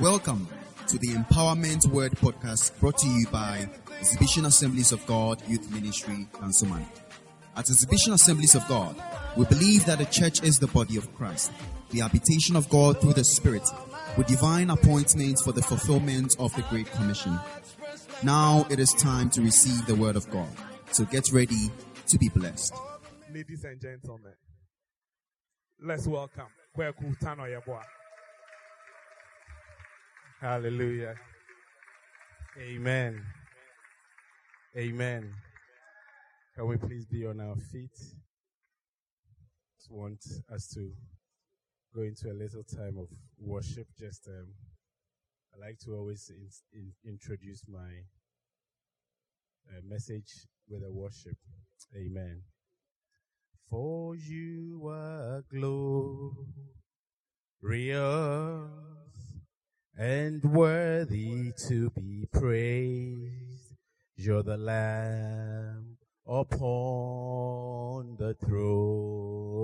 Welcome to the Empowerment Word podcast brought to you by Exhibition Assemblies of God Youth Ministry, Dansoman. At Exhibition Assemblies of God, we believe that the church is the body of Christ, the habitation of God through the Spirit, with divine appointments for the fulfillment of the Great Commission. Now it is time to receive the Word of God. So get ready to be blessed. Ladies and gentlemen, let's welcome Kweku. Hallelujah. Amen. Amen. Can we please be on our feet? Just want us to go into a little time of worship. Just um, I like to always in, in, introduce my uh, message with a worship. Amen. For you are glorious and worthy to be praised. You're the Lamb upon the throne,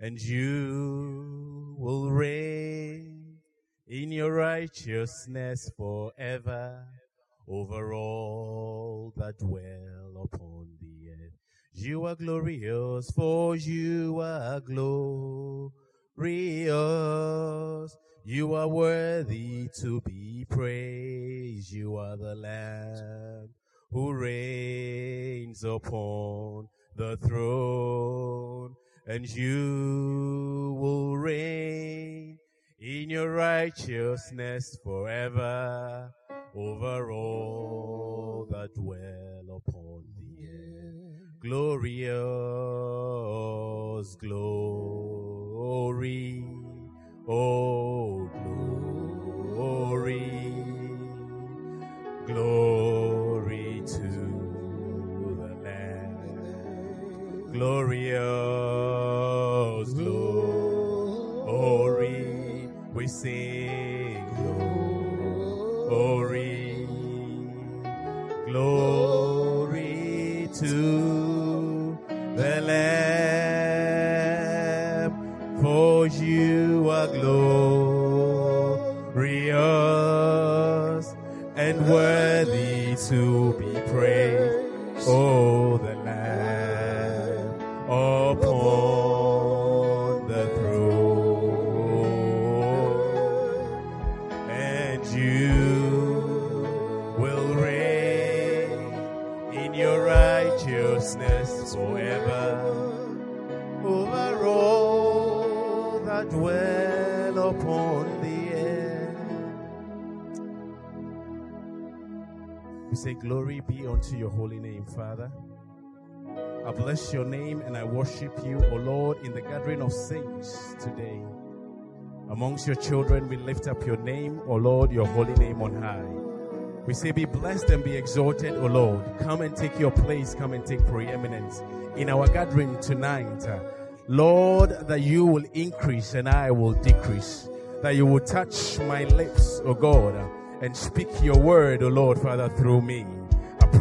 and you will reign in your righteousness forever over all that dwell upon the earth. You are glorious, for you are glorious. You are worthy to be praised. You are the Lamb who reigns upon the throne, and you will reign in your righteousness forever over all that dwell upon the earth. Glorious glory, oh glory, glory to the Lamb. Glorious glory, we sing your holy name, Father. I bless your name and I worship you, O Lord, in the gathering of saints today. Amongst your children, we lift up your name, O Lord, your holy name on high. We say, Be blessed and be exalted, O Lord. Come and take your place, come and take preeminence in our gathering tonight. Lord, that you will increase and I will decrease. That you will touch my lips, O God, and speak your word, O Lord, Father, through me.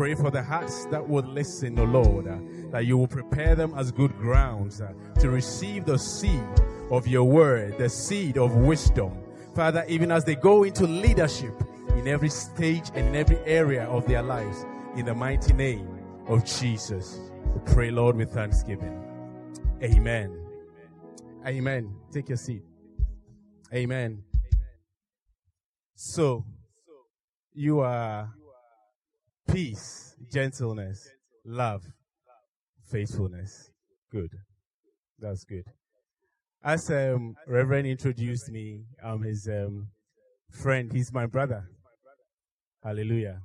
Pray for the hearts that would listen, O Lord, uh, that you will prepare them as good grounds uh, to receive the seed of your word, the seed of wisdom. Father, even as they go into leadership in every stage and in every area of their lives, in the mighty name of Jesus. We pray, Lord, with thanksgiving. Amen. Amen. Take your seat. Amen. So, you are peace, gentleness, love, faithfulness. Good. That's good. As um, Reverend introduced me, I'm his um, friend. He's my brother. Hallelujah.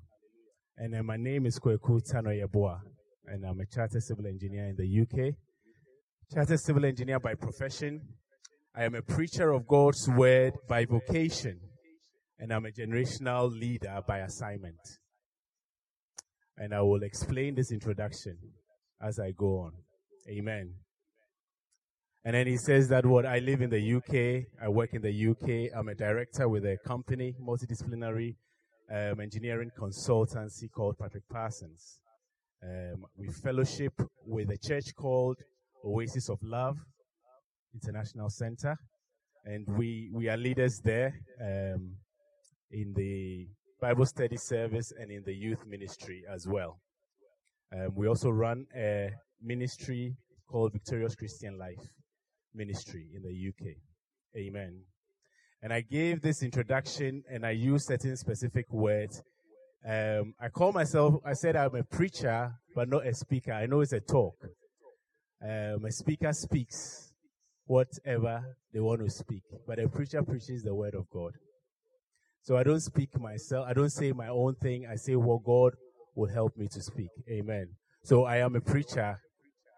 And uh, my name is Kweku Yeboah, and I'm a chartered civil engineer in the UK. Chartered civil engineer by profession. I am a preacher of God's word by vocation, and I'm a generational leader by assignment. And I will explain this introduction as I go on. Amen. And then he says that what I live in the UK, I work in the UK, I'm a director with a company, multidisciplinary um, engineering consultancy called Patrick Parsons. Um, we fellowship with a church called Oasis of Love International Center. and we we are leaders there um, in the Bible study service and in the youth ministry as well. Um, we also run a ministry called Victorious Christian Life Ministry in the UK. Amen. And I gave this introduction and I used certain specific words. Um, I call myself, I said I'm a preacher, but not a speaker. I know it's a talk. Um, a speaker speaks whatever they want to speak, but a preacher preaches the word of God. So I don't speak myself. I don't say my own thing. I say what God will help me to speak. Amen. So I am a preacher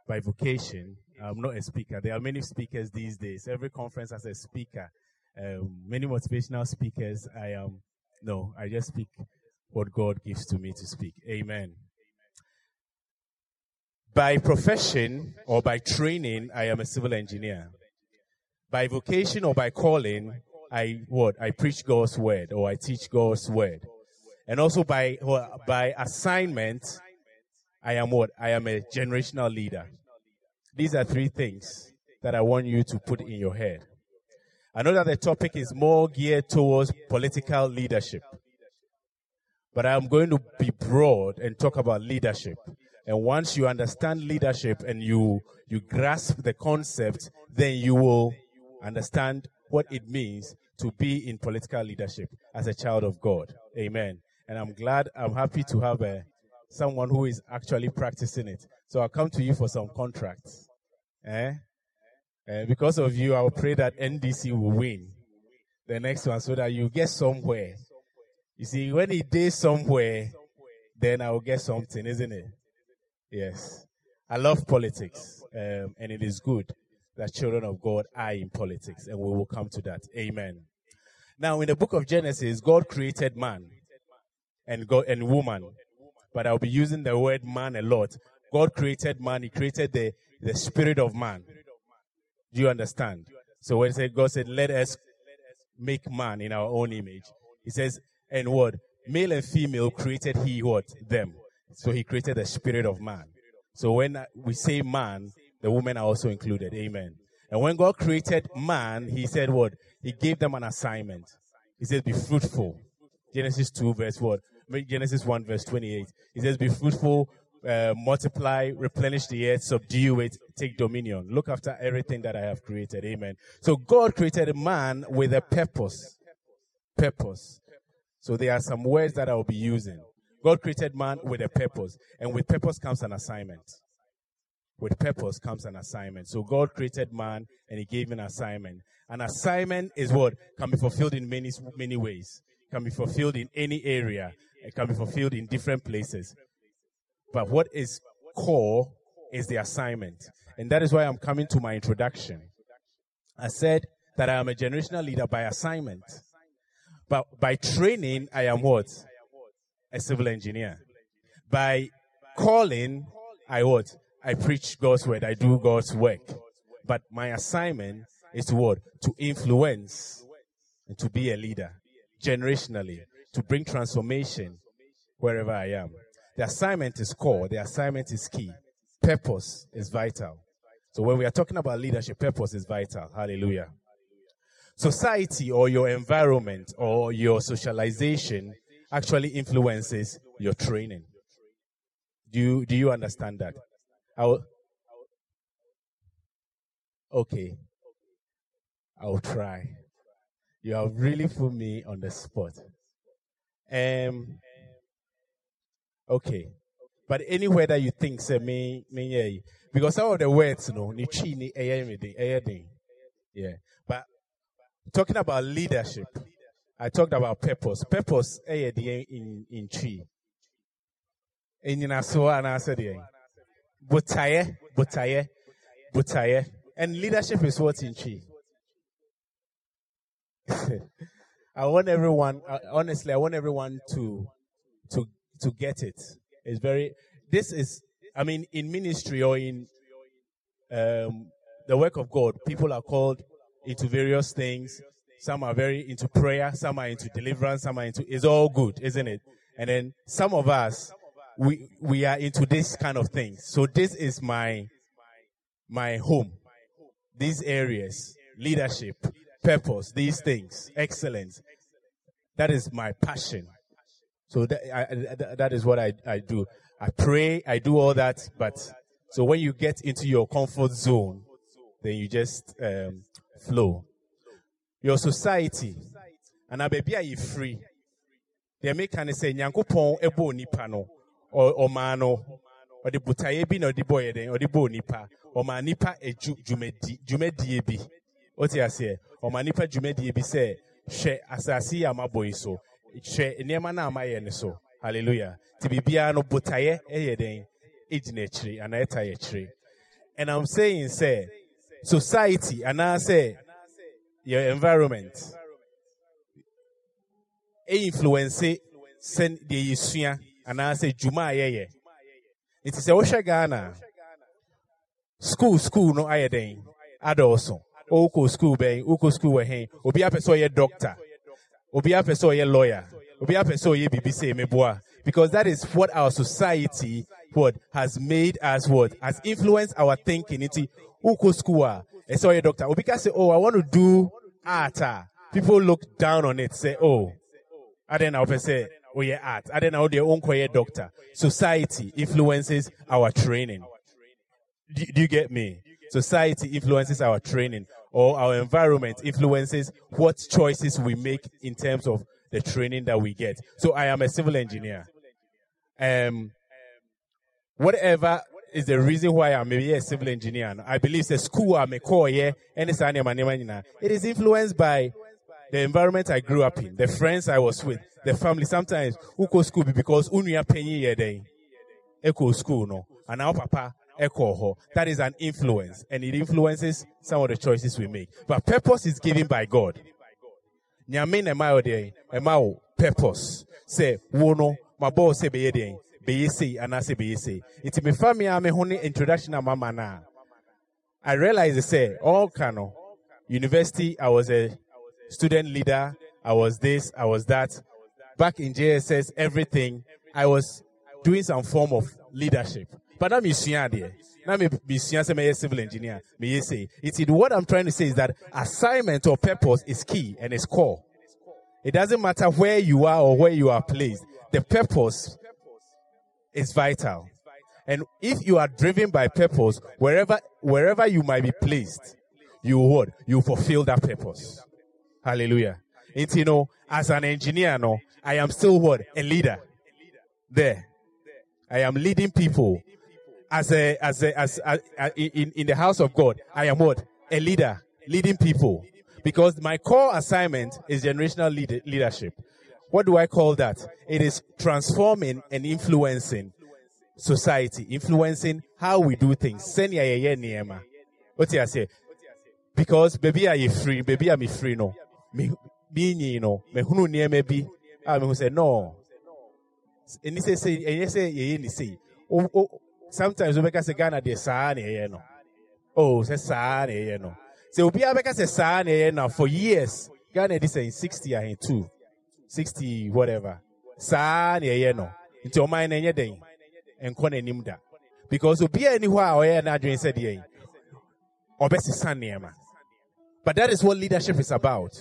by vocation. I'm not a speaker. There are many speakers these days. Every conference has a speaker. Um, many motivational speakers. I am, no, I just speak what God gives to me to speak. Amen. By profession or by training, I am a civil engineer. By vocation or by calling, I what? I preach God's word or I teach God's word. And also by by assignment, I am what? I am a generational leader. These are three things that I want you to put in your head. I know that the topic is more geared towards political leadership. But I'm going to be broad and talk about leadership. And once you understand leadership and you, you grasp the concept, then you will understand what it means to be in political leadership as a child of God. Amen. And I'm glad, I'm happy to have a, someone who is actually practicing it. So I'll come to you for some contracts. Eh? Uh, because of you, I'll pray that NDC will win the next one so that you get somewhere. You see, when it is somewhere, then I will get something, isn't it? Yes. I love politics, um, and it is good that children of God are in politics, and we will come to that. Amen. Now, in the book of Genesis, God created man and God and woman, but I'll be using the word man a lot. God created man; He created the the spirit of man. Do you understand? So when God said, "Let us make man in our own image," He says, "And what male and female created He what them." So he created the spirit of man. So when we say man, the women are also included. Amen. And when God created man, he said what? He gave them an assignment. He said, be fruitful. Genesis 2 verse what? Genesis 1 verse 28. He says, be fruitful, uh, multiply, replenish the earth, subdue it, take dominion. Look after everything that I have created. Amen. So God created man with a purpose. Purpose. So there are some words that I will be using. God created man with a purpose, and with purpose comes an assignment. With purpose comes an assignment. So God created man and he gave him an assignment. An assignment is what can be fulfilled in many, many ways. Can be fulfilled in any area. It can be fulfilled in different places. But what is core is the assignment. And that is why I'm coming to my introduction. I said that I am a generational leader by assignment. But by training, I am what? a civil engineer. By calling, I what? I preach God's word. I do God's work. But my assignment is to what? To influence and to be a leader generationally, to bring transformation wherever I am. The assignment is core. The assignment is key. Purpose is vital. So when we are talking about leadership, purpose is vital. Hallelujah. Society or your environment or your socialization actually influences your training. Do you, do you understand that? I'll, okay. I'll try. You have really put me on the spot. Um, okay. But anywhere that you think, say, me, me, yeah. Because some of the words, you know, ni chi, ni yeah. But talking about leadership, I talked about purpose. Purpose eh in in tree. Enyina so and I said Butaye, butaye, butaye. And leadership is what in tree. I want everyone uh, honestly I want everyone to to to get it. It's very this is I mean in ministry or in um, the work of God, people are called into various things some are very into prayer. Some are into deliverance. Some are into, it's all good, isn't it? And then some of us, we, we are into this kind of thing. So this is my, my home. These areas, leadership, purpose, these things, excellence. That is my passion. So that, I, that is what I, I do. I pray, I do all that, but so when you get into your comfort zone, then you just um, flow. Your society, and are you free. They make kind of say, ebo nipa mano, or the butaye bi na the boy den, or the bo nipa, or ma nipa e jumedi, jumedi bi. Say? Or ma nipa jumedi bi say, she asasi amabo iso. She nneɛma na ama yɛ ne so. Hallelujah. Ti bibia no botaye ɛyɛ den egyina akyire anaa ɛta yɛ akyire. And I'm saying say society anaa say your environment e influence sɛn deɛ yɛsua anaasɛ dwuma a yɛyɛ. Nti sɛ wohwɛ Ghana, school school no ayɛ den adɔɔso. Wokɔ school bɛn, wokɔ school wɔ obi apɛ sɛ ɔyɛ doctor, obi apɛ sɛ ɔyɛ lawyer, obi apɛ sɛ ɔyɛ biribi sɛ meboa. Because that is what our society what has made us what has influenced our thinking. Nti wokɔ school a ɛsɛ ɔyɛ doctor. Obi ka say, oh, I want to do art. a, People look down on it, say, oh, adɛn na wopɛ sɛ woyɛ art. Know na own wonkɔyɛ doctor. Society influences our training. Do, do you get me? Society influences our training or our environment influences what choices we make in terms of the training that we get. So i am a civil engineer. Um whatever is the reason why I'm maybe a civil engineer. I believe the school I'm a core yeah, and it's it is influenced by the environment I grew up in, the friends I was with, the family. Sometimes uko school because unuya penny ye day. Echo school no. And now papa echo ho. That is an influence and it influences some of the choices we make. But purpose is given by God. Nyame na ma ode ema o purpose. Say wono my boss say be dey be say and I say be say. It me fa me a me ho introduction na mama na. I realize say all kano university I was a student leader. I was this, I was that. Back in JSS, everything, I was doing some form of leadership. But I'm there. Now me be civil engineer. Me say it. What I'm trying to say is that assignment or purpose is key and it's core. It doesn't matter where you are or where you are placed. The purpose is vital. And if you are driven by purpose, wherever wherever you might be placed, you would you fulfill that purpose. Hallelujah. And you know, as an engineer, no, I am still what? A leader. There. I am leading people. As a, as a, as, a, in, in the house of God, I am what? A leader. Leading people. Because my core assignment is generational lead, leadership. What do I call that? It is transforming and influencing society, influencing how we do things. What I say? Because baby, are you free? Baby, I'm free no me me ah, no me hunu nneɛma bi a me hu sɛ no. Ɛni sɛ sɛ ɛnyɛ sɛ yɛyɛ ni sɛ o o sometimes wobɛka sɛ ghana deɛ saa na ɛyɛ no. Oh sɛ saa na ɛyɛ no. Sɛ obiara bɛka sɛ saa na ɛyɛ no for years. Ghana di sɛ sixty ahen two. Sixty whatever. Saa na ɛyɛ no. Nti ɔman na ɛnyɛ den nkɔ n'anim da because obiara ni hɔ a ɔyɛ n'adwene sɛ deɛ ɔbɛsesa nneɛma. But that is what leadership is about.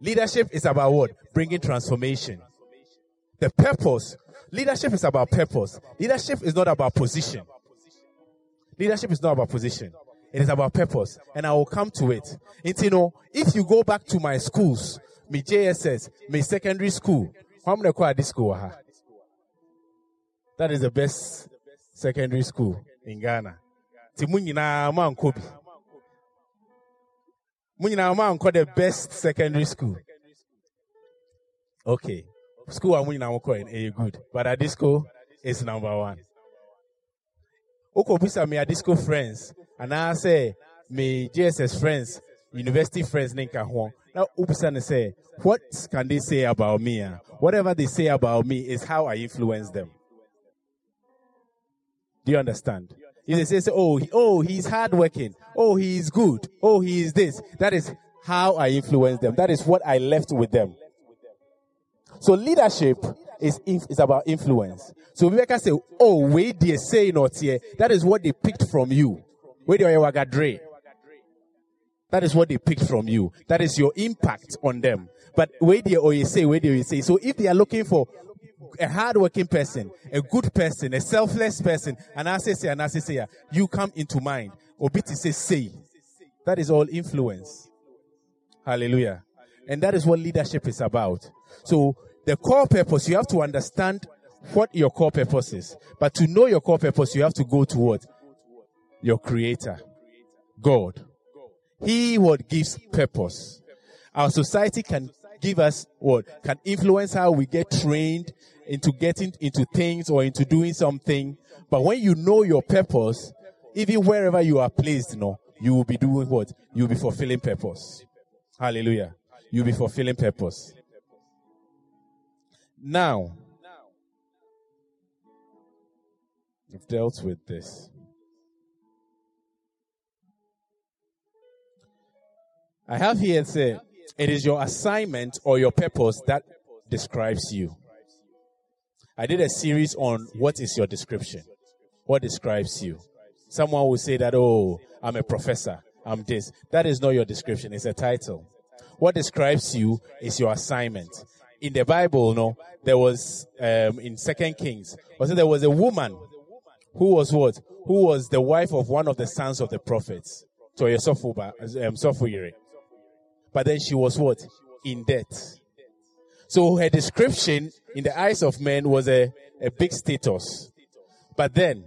Leadership is about what? Bringing transformation. The purpose. Leadership is about purpose. Leadership is not about position. Leadership is not about position. It is about purpose. And I will come to it. And you know, if you go back to my schools, my JSS, my secondary school, how many call this school? That is the best secondary school in Ghana. Timunyina Mankobi. Munyina Manko the best secondary school. Okay. School I'm Munyina in good. But at this school, it's number one. Oko bisa me at this school friends. And I say, me JSS friends, university friends, ninka huang. Now, Ubisa say, what can they say about me? Ah? Whatever they say about me is how I influence them. Do you understand? They say, say oh, he, oh, he's hardworking. Oh, he's good. Oh, he is this. That is how I influence them. That is what I left with them. So leadership is, is about influence. So we can say, oh, wait, they say not here. That is what they picked from you. Wait. That is what they picked from you. That is your impact on them. But do you say, where do you say? So if they are looking for a hardworking person, a good person, a selfless person, an assessor, an assessor, you come into mind. Obiti says, say. That is all influence. Hallelujah. And that is what leadership is about. So the core purpose, you have to understand what your core purpose is. But to know your core purpose, you have to go toward your creator, God. He what gives purpose. Our society can give us what can influence how we get trained into getting into things or into doing something. But when you know your purpose, even wherever you are placed, you know, you will be doing what? You'll be fulfilling purpose. Hallelujah. You'll be fulfilling purpose. Now, we've dealt with this. I have here say it is your assignment or your purpose that describes you. I did a series on what is your description? What describes you? Someone will say that, oh, I'm a professor. I'm this. That is not your description. It's a title. What describes you is your assignment. In the Bible, no, there was, um, in Second Kings, was there was a woman who was what? Who was the wife of one of the sons of the prophets. So, um, but then she was what? In debt. So her description in the eyes of men was a, a big status. But then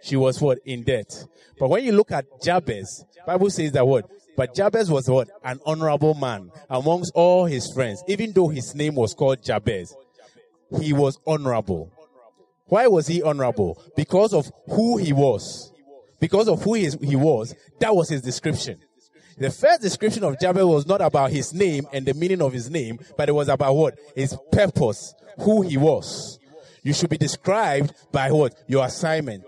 she was what? In debt. But when you look at Jabez, Bible says that what? But Jabez was what? An honorable man amongst all his friends. Even though his name was called Jabez, he was honorable. Why was he honorable? Because of who he was. Because of who he was, that was his description. The first description of Jabez was not about his name and the meaning of his name, but it was about what? His purpose, who he was. You should be described by what? Your assignment.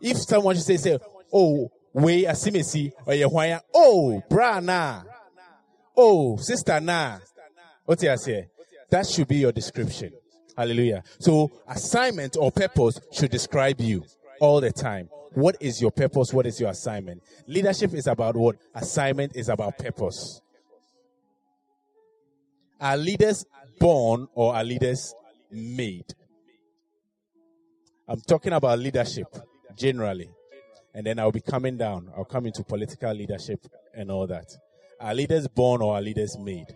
If someone should say, say, oh, we asimesi or yehwaya, oh, bra na, oh, sister na, what you say? That should be your description. Hallelujah. So assignment or purpose should describe you all the time. What is your purpose? What is your assignment? Leadership is about what? Assignment is about purpose. Are leaders born or are leaders made? I'm talking about leadership generally. And then I'll be coming down. I'll come into political leadership and all that. Are leaders born or are leaders made?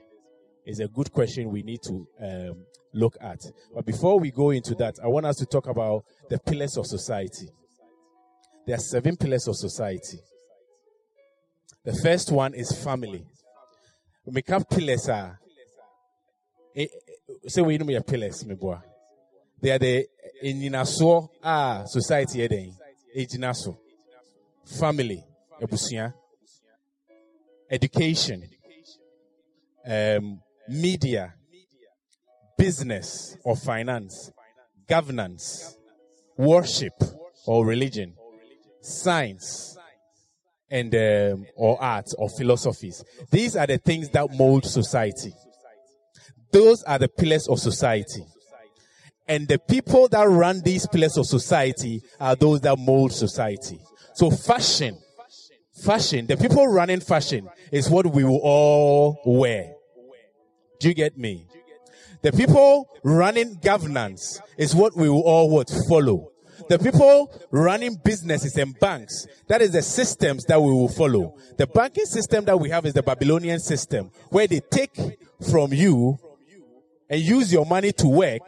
Is a good question we need to um, look at. But before we go into that, I want us to talk about the pillars of society. There are seven pillars of society. The first one is family. We up pillars are say we know your pillars, my boy. They are the eh, so ah society eden. Ejinaso. Family, ebusia. Education. Um, media, business or finance, governance, worship or religion, science, and um, or art or philosophies. These are the things that mold society. Those are the pillars of society. And the people that run these pillars of society are those that mold society. So fashion, fashion, the people running fashion is what we will all wear. Do you get me? The people running governance is what we will all what follow. The people running businesses and banks, that is the systems that we will follow. The banking system that we have is the Babylonian system, where they take from you and use your money to work.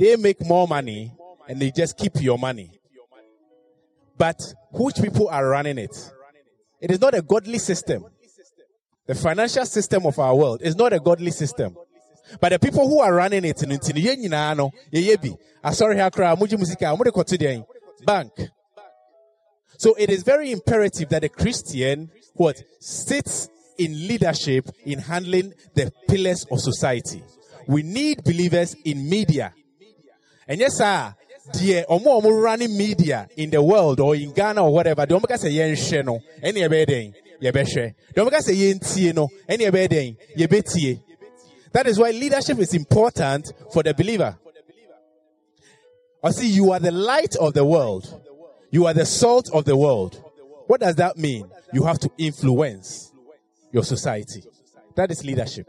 They make more money and they just keep your money. But which people are running it? It is not a godly system. The financial system of our world is not a godly system. But the people who are running it, nti no yɛn nyinaa no yɛyɛ bi asɔre ha koraa mogye musika a mode kɔto deɛn bank. So it is very imperative that a Christian what sits in leadership in handling the pillars of society. We need believers in media. And yes, sir, deɛ ɔmo ɔmo running media in the world or in Ghana or whatever, deɛ ɔmo ka sɛ yɛnhwɛ no, ɛne ɛbɛyɛ dɛn, yɛbɛhwɛ. Deɛ ɔmo ka sɛ yɛntie no, ɛne ɛbɛyɛ dɛn, yɛbɛtie. That is why leadership is important for the believer. I see, you are the light of the world. You are the salt of the world. What does that mean? You have to influence. your society. That is leadership.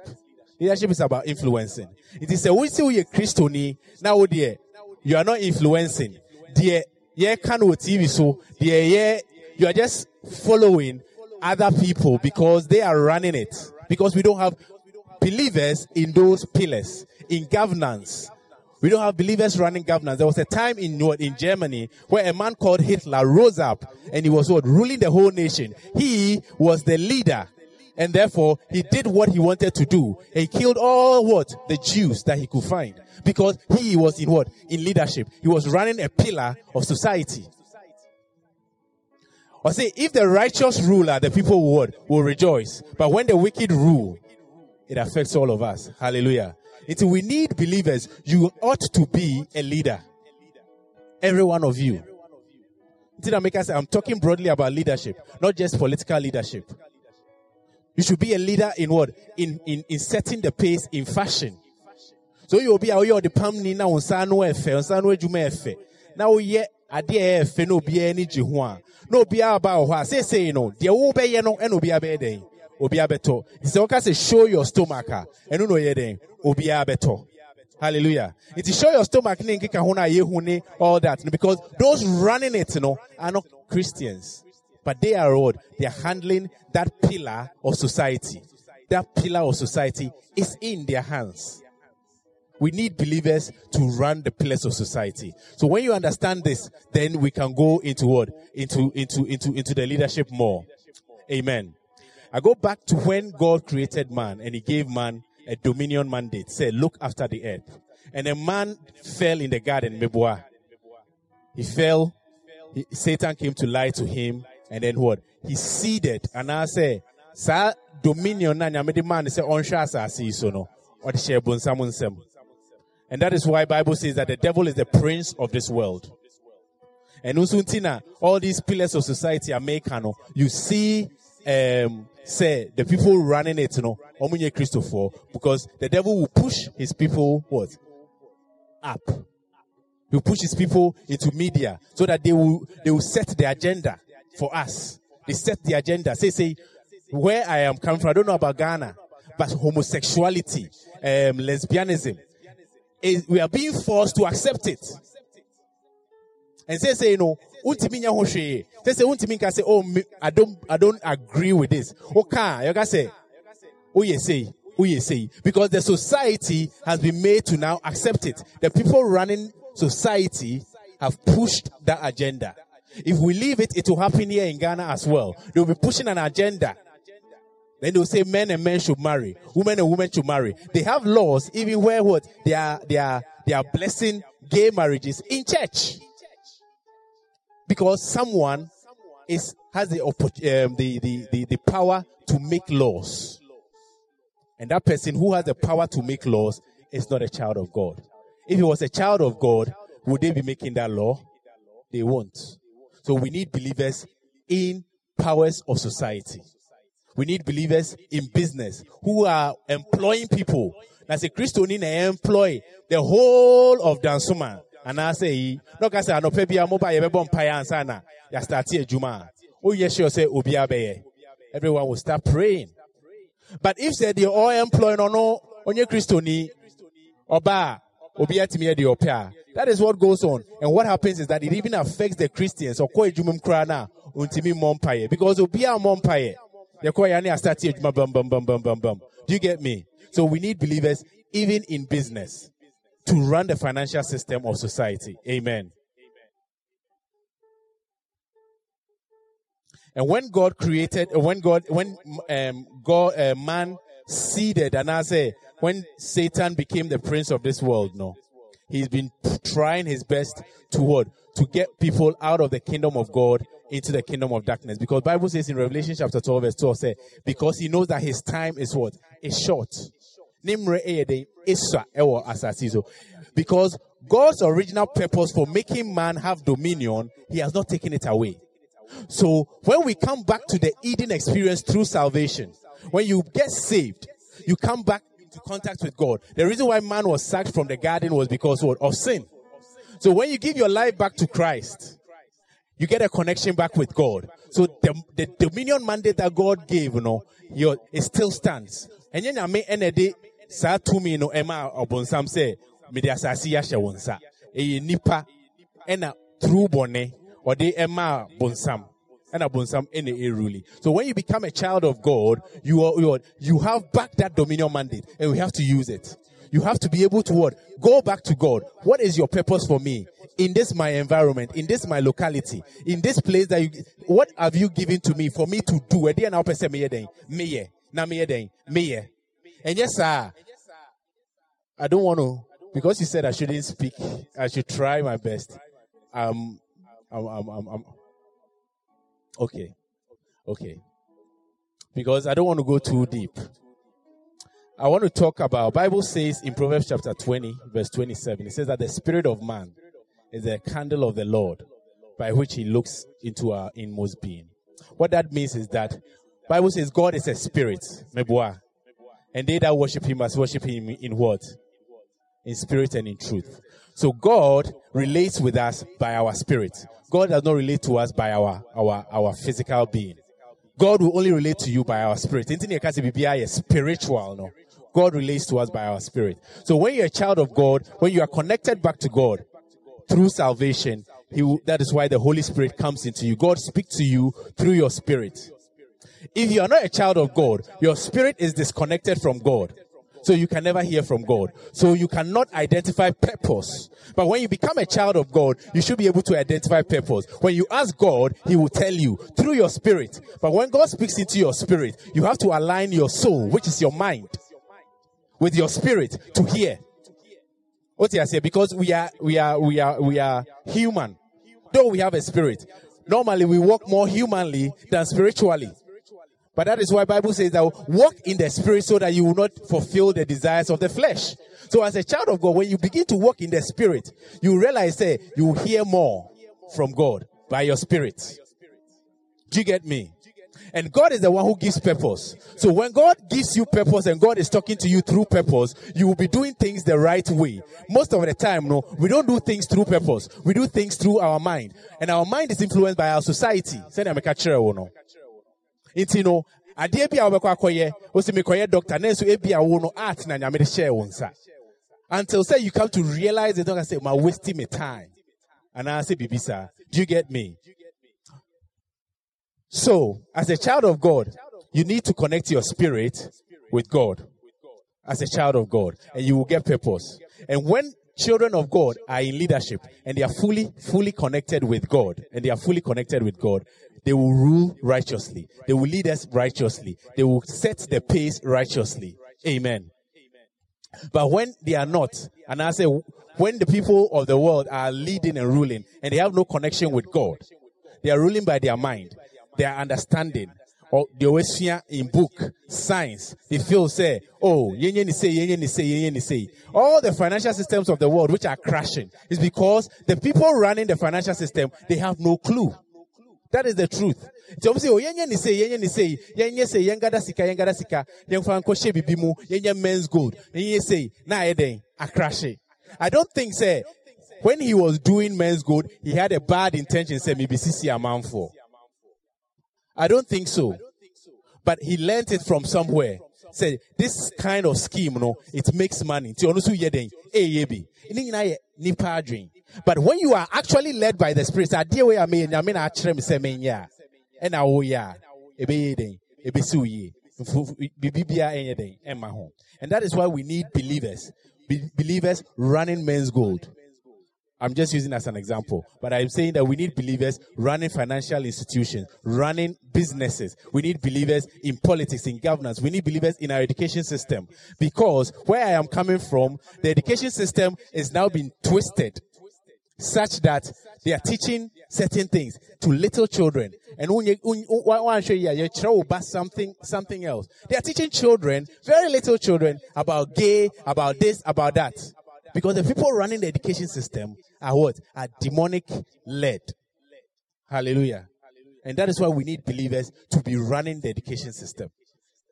Leadership is about influencing. It is a we say we Christoni now oh dear you are not influencing. Dear yeah can TV so dear yeah you are just following other people because they are running it. Because we don't have believers in those pillars, in governance. We don't have believers running governance. There was a time in in Germany where a man called Hitler rose up and he was what ruling the whole nation. He was the leader, and therefore he did what he wanted to do. He killed all what the Jews that he could find because he was in what in leadership. He was running a pillar of society. Or say, if the righteous ruler, the people would will rejoice. But when the wicked rule, it affects all of us. Hallelujah. It's we need believers. You ought to be a leader. Every one of you. I'm talking broadly about leadership, not just political leadership. You should be a leader in what? In, in, in setting the pace in fashion. So you'll be oh, out the palm ni on unsa no efe, unsa no adwuma efe. Na wo ye ade e efe no obi ani gye ho a. Na obi aba ho a. Say say no, de wo be ye no no obi abe den. Obi abeto. Wɔka sɛ show your stomach a, ɛno na ɔyɛ den. Obi abeto. Hallelujah. It is show your stomach ne nkeka ho na yehu ne all that because those running it you know, are not Christians. But they are what? They are handling that pillar of society. That pillar of society is in their hands. We need believers to run the pillars of society. So when you understand this, then we can go into what? Into, into, into, into the leadership more. Amen. I go back to when God created man and he gave man a dominion mandate. Say, look after the earth. And a man fell in the garden. He fell. He, Satan came to lie to him. And then what? He seeded. And I say, sa dominion na nyame de man say onhwe asase so no. Ode share bonsam. And that is why Bible says that the devil is the prince of this world. And usuntina, all these pillars of society are made You see um, say the people running it, you know, omunye Christopher, because the devil will push his people what up. He will push his people into media so that they will they will set the agenda for us. They set the agenda. Say say where I am coming from. I don't know about Ghana, but homosexuality, um, lesbianism, is we are being forced to accept it. And say say know untimi nya ho hwee sɛ sɛ untimi nka sɛ oh i don't i don't agree with this. Woka you can say woyɛ sei woyɛ sei because the society has been made to now accept it. The people running society have pushed that agenda. If we leave it it will happen here in ghana as well. They will be pushing an agenda. Then they will say men and men should marry, women and women should marry. They have laws even where what? They are they are they are blessing gay marriages in church because someone is has the, um, the, the, the, the power to make laws. And that person who has the power to make laws is not a child of God. If he was a child of God, would they be making that law? They won't. So we need believers in powers of society. We need believers in business who are employing people. As a Christian, I employ the whole of Dansoman anaasɛ yi na ɔka sɛ anɔpɛ bia moba yɛbɛbɔ mpaeɛ ansa na yɛastarte adwuma a oh, woyɛ sure sɛ obiara bɛyɛ everyone will start praying. But if sɛ deɛ ɔyɛ employ no ɔno ɔnyɛ kristoni ɔba a obiara tumi yɛ deɛ ɔpɛ a that is what goes on. And what happens is that it even affects the christians. Ɔkɔ adwuma mu koraa no a ɔntumi mmɔ mpaeɛ because obiara mmɔ mpaeɛ yɛkɔ yɛ ne astarte adwuma bam bam bam bam bam bam do you get me? So we need believers even in business to run the financial system of society. Amen. And when God created, when God, when um, God, uh, man seeded, and I say, when Satan became the prince of this world, no, he's been trying his best toward to get people out of the kingdom of God into the kingdom of darkness. Because Bible says in Revelation chapter 12 verse 12, say, because he knows that his time is what? Is short. Because God's original purpose for making man have dominion, he has not taken it away. So when we come back to the Eden experience through salvation, when you get saved, you come back into contact with God. The reason why man was sacked from the garden was because what? Of sin. So when you give your life back to Christ, you get a connection back with God. So the, the dominion mandate that God gave, you know, your, it still stands. And then I mean, saa tumi no ɛma ɔbɔnsam sɛ mede asase yi ahyɛ nsa. Ɛyɛ nipa ɛna true bɔne ɔde ɛma bonsam ɛna bonsam ɛna ɛruli. So when you become a child of god you are, you are you have back that dominion mandate and we have to use it. You have to be able to what? Go back to god. What is your purpose for me? In this my environment in this my locality in this place that you what have you given to me for me to do and yes, sir. I don't want to, because you said I shouldn't speak, I should try my best. Um, I'm, I'm, I'm, I'm okay. Okay. Because I don't want to go too deep. I want to talk about, Bible says in Proverbs chapter 20, verse 27, it says that the spirit of man is the candle of the Lord by which he looks into our inmost being. What that means is that Bible says God is a spirit. Meboa. And they that worship him must worship him in what? In spirit and in truth. So God relates with us by our spirit. God does not relate to us by our our our physical being. God will only relate to you by our spirit. is spiritual, no. God relates to us by our spirit. So when you're a child of God, when you are connected back to God through salvation, that is why the Holy Spirit comes into you. God speaks to you through your spirit. If you are not a child of God, your spirit is disconnected from God. So you can never hear from God. So you cannot identify purpose. But when you become a child of God, you should be able to identify purpose. When you ask God, He will tell you through your spirit. But when God speaks into your spirit, you have to align your soul, which is your mind, with your spirit to hear. What do I say? Because we are, we are, we are, we are human. Though we have a spirit. Normally we walk more humanly than spiritually. But that is why Bible says that walk in the spirit so that you will not fulfill the desires of the flesh. So as a child of God, when you begin to walk in the spirit, you realize that you will hear more from God by your spirit. Do you get me? And God is the one who gives purpose. So when God gives you purpose and God is talking to you through purpose, you will be doing things the right way. Most of the time, no, we don't do things through purpose. We do things through our mind. And our mind is influenced by our society. Nti no adeɛ bi a wobɛkɔ akɔyɛ wosi mekɔyɛ doctor na nso ebi a wo no art na nyame de hyɛɛ wo nsa. Until say you come to realize it don't say my wasting my time. And I say bibi saa. Do you get me? So as a child of God you need to connect your spirit with God. As a child of God and you will get purpose. And when children of God are in leadership and they are fully fully connected with God and they are fully connected with God they will rule righteously. They will lead us righteously. They will set the pace righteously. Amen. But when they are not, and I say, when the people of the world are leading and ruling and they have no connection with God, they are ruling by their mind, their understanding, or they always fear in book, science. They feel say, oh, yenye say, yenye say, yenye say. All the financial systems of the world which are crashing is because the people running the financial system, they have no clue. That is the truth. Nti ɔmo sɛ o yɛnyɛ ne se yɛnyɛ ne se yɛnyɛ se yɛngada sika yɛngada sika yɛnfa nkɔhyɛ bibi mu yɛnyɛ Menzgold yɛnyɛ se na ayɛ dɛn akrahye. I don't think say when he was doing Menzgold he had a bad intention say maybe sisi amanfo. I don't think so. But he learned it from somewhere. Say this kind of scheme, no, it makes money. Nti ɔno nso yɛ dɛn ɛyɛ bi. Ne nyinaa nipa adwene. But when you are actually led by the Spirit, I dear mean, I mean, I trim semen ya, and I oh ya, ebe den, ebe su ye, bibia anything, and my home. And that is why we need believers, Be- believers running Menzgold. I'm just using as an example, but I'm saying that we need believers running financial institutions, running businesses. We need believers in politics, in governance. We need believers in our education system because where I am coming from, the education system is now being twisted such that they are teaching certain things to little children. And when you to show you, you about something, something else. They are teaching children, very little children, about gay, about this, about that. Because the people running the education system are what? Are demonic led. Hallelujah. And that is why we need believers to be running the education system.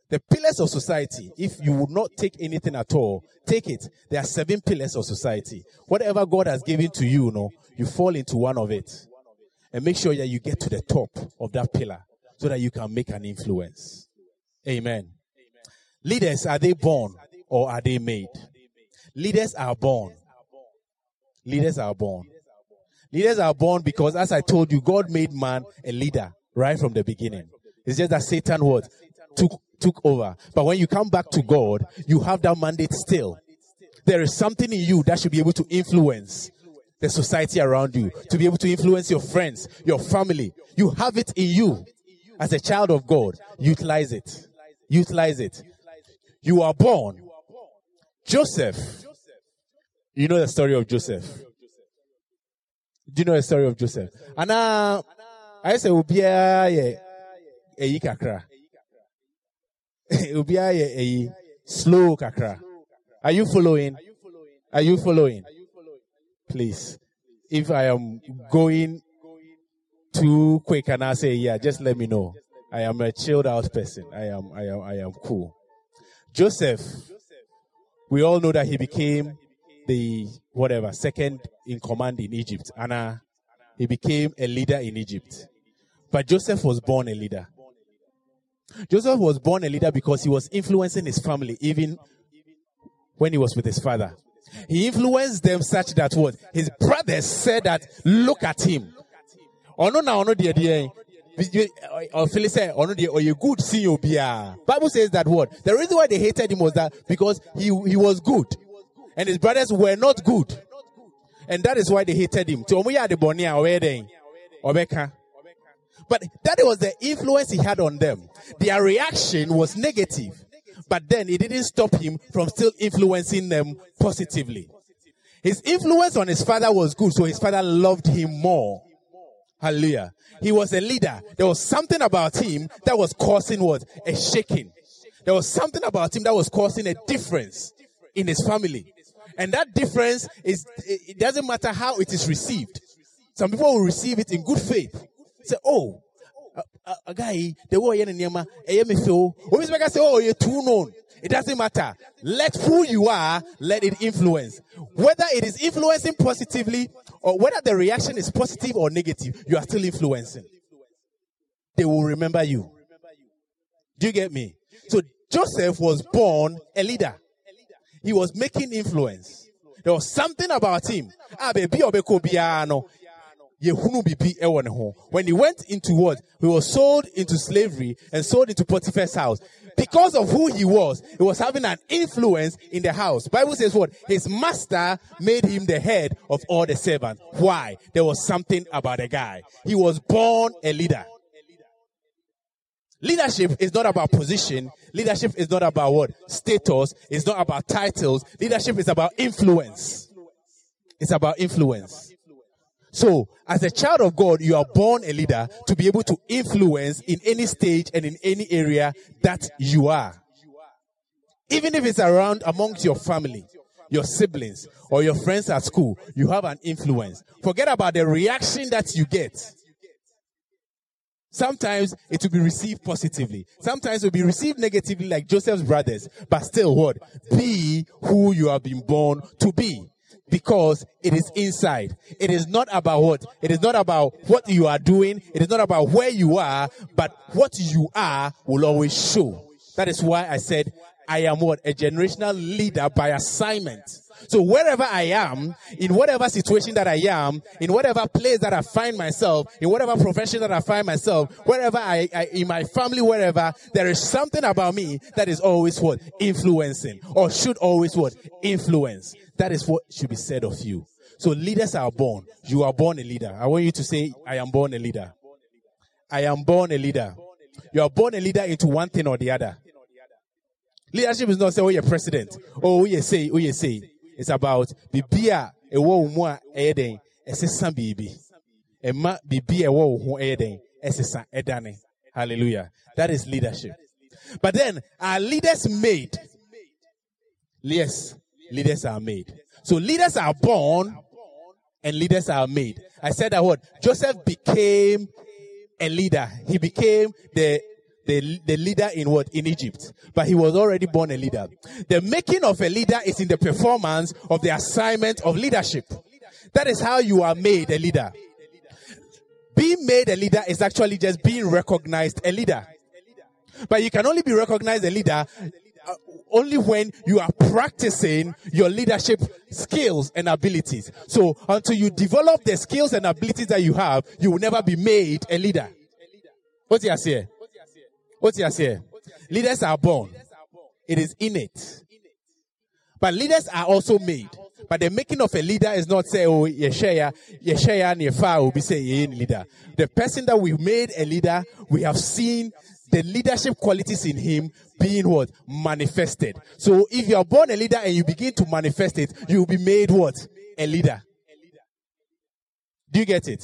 The pillars of society, if you would not take anything at all, take it. There are seven pillars of society. Whatever God has given to you, you know, you fall into one of it. and make sure that you get to the top of that pillar so that you can make an influence. Amen. Leaders, are they born or are they made? Leaders are born. Leaders are born. Leaders are born because, as I told you, God made man a leader right from the beginning. It's just that Satan what took took over. But when you come back to God, you have that mandate still. There is something in you that should be able to influence the society around you, to be able to influence your friends, your family. You have it in you. As a child of God, utilize it. Utilize it. You are born. Joseph. You know the story of Joseph. Do you know the story of Joseph? And I say, Ubia ye eyi kakra. Ubia ye eyi slow kakra. Are you following? Are you following? Please, if I am going too quick and I say yeah, just let me know. I am a chilled out person. I am, I am, I am cool. Joseph, we all know that he became the whatever second in command in Egypt. Uh, he became a leader in Egypt. But Joseph was born a leader. Joseph was born a leader because he was influencing his family even when he was with his father. He influenced them such that what his brothers said that look at him. Ono na ono deɛ deɛ ɔfili sɛ ɔno deɛ you good sin obiara. Ah. Bible says that what the reason why they hated him was that because he he was good and his brothers were not good. And that is why they hated him. But that was the influence he had on them. Their reaction was negative. But then it didn't stop him from still influencing them positively. His influence on his father was good, so his father loved him more. Hallelujah. He was a leader. There was something about him that was causing what? A shaking. There was something about him that was causing a difference in his family. And that difference is, it doesn't matter how it is received. Some people will receive it in good faith. Say, oh, a, guy, the way you're in eh, me feel. When we say, oh, you're too known. It doesn't matter. Let who you are, let it influence. Whether it is influencing positively or whether the reaction is positive or negative, you are still influencing. They will remember you. Do you get me? So Joseph was born a leader. He was making influence. There was something about him. Ah, when he went into what? He was sold into slavery and sold into Potiphar's house. Because of who he was, he was having an influence in the house. Bible says what? His master made him the head of all the servants. Why? There was something about the guy. He was born a leader. Leadership is not about position. Leadership is not about what? Status. It's not about titles. Leadership is about influence. It's about influence. So, as a child of God, you are born a leader to be able to influence in any stage and in any area that you are. Even if it's around amongst your family, your siblings, or your friends at school, you have an influence. Forget about the reaction that you get. Sometimes it will be received positively. Sometimes it will be received negatively like Joseph's brothers. But still what? Be who you have been born to be. Because it is inside. It is not about what? It is not about what you are doing. It is not about where you are, but what you are will always show. That is why I said I am what? A generational leader by assignment. So wherever I am, in whatever situation that I am, in whatever place that I find myself, in whatever profession that I find myself, wherever I, I in my family, wherever, there is something about me that is always what? Influencing. Or should always what? Influence. That is what should be said of you. So leaders are born. You are born a leader. I want you to say, I am born a leader. I am born a leader. You are born a leader into one thing or the other. Leadership is not say, oh, you're president. Oh, oh you say, oh, you say. It's about bibia ewo mu a ɛyɛ den ɛsesa biribi. Ɛma bibia ewo ho ɛyɛ den ɛsesa ɛdane. Hallelujah. That is leadership. But then, are leaders made? Yes, leaders are made. So leaders are born and leaders are made. I said that word. Joseph became a leader. He became the the, the leader in what? In Egypt. But he was already born a leader. The making of a leader is in the performance of the assignment of leadership. That is how you are made a leader. being made a leader is actually just being recognized a leader. But you can only be recognized a leader uh, only when you are practicing your leadership skills and abilities. So until you develop the skills and abilities that you have, you will never be made a leader. What's he say? What's he say? Leaders are born. It is innate. But leaders are also made. But the making of a leader is not say, oh, Yeshaya, Yeshaya, Nefa will be saying leader. The person that we made a leader, we have seen the leadership qualities in him being what? Manifested. So if you are born a leader and you begin to manifest it, you will be made what? A leader. Do you get it?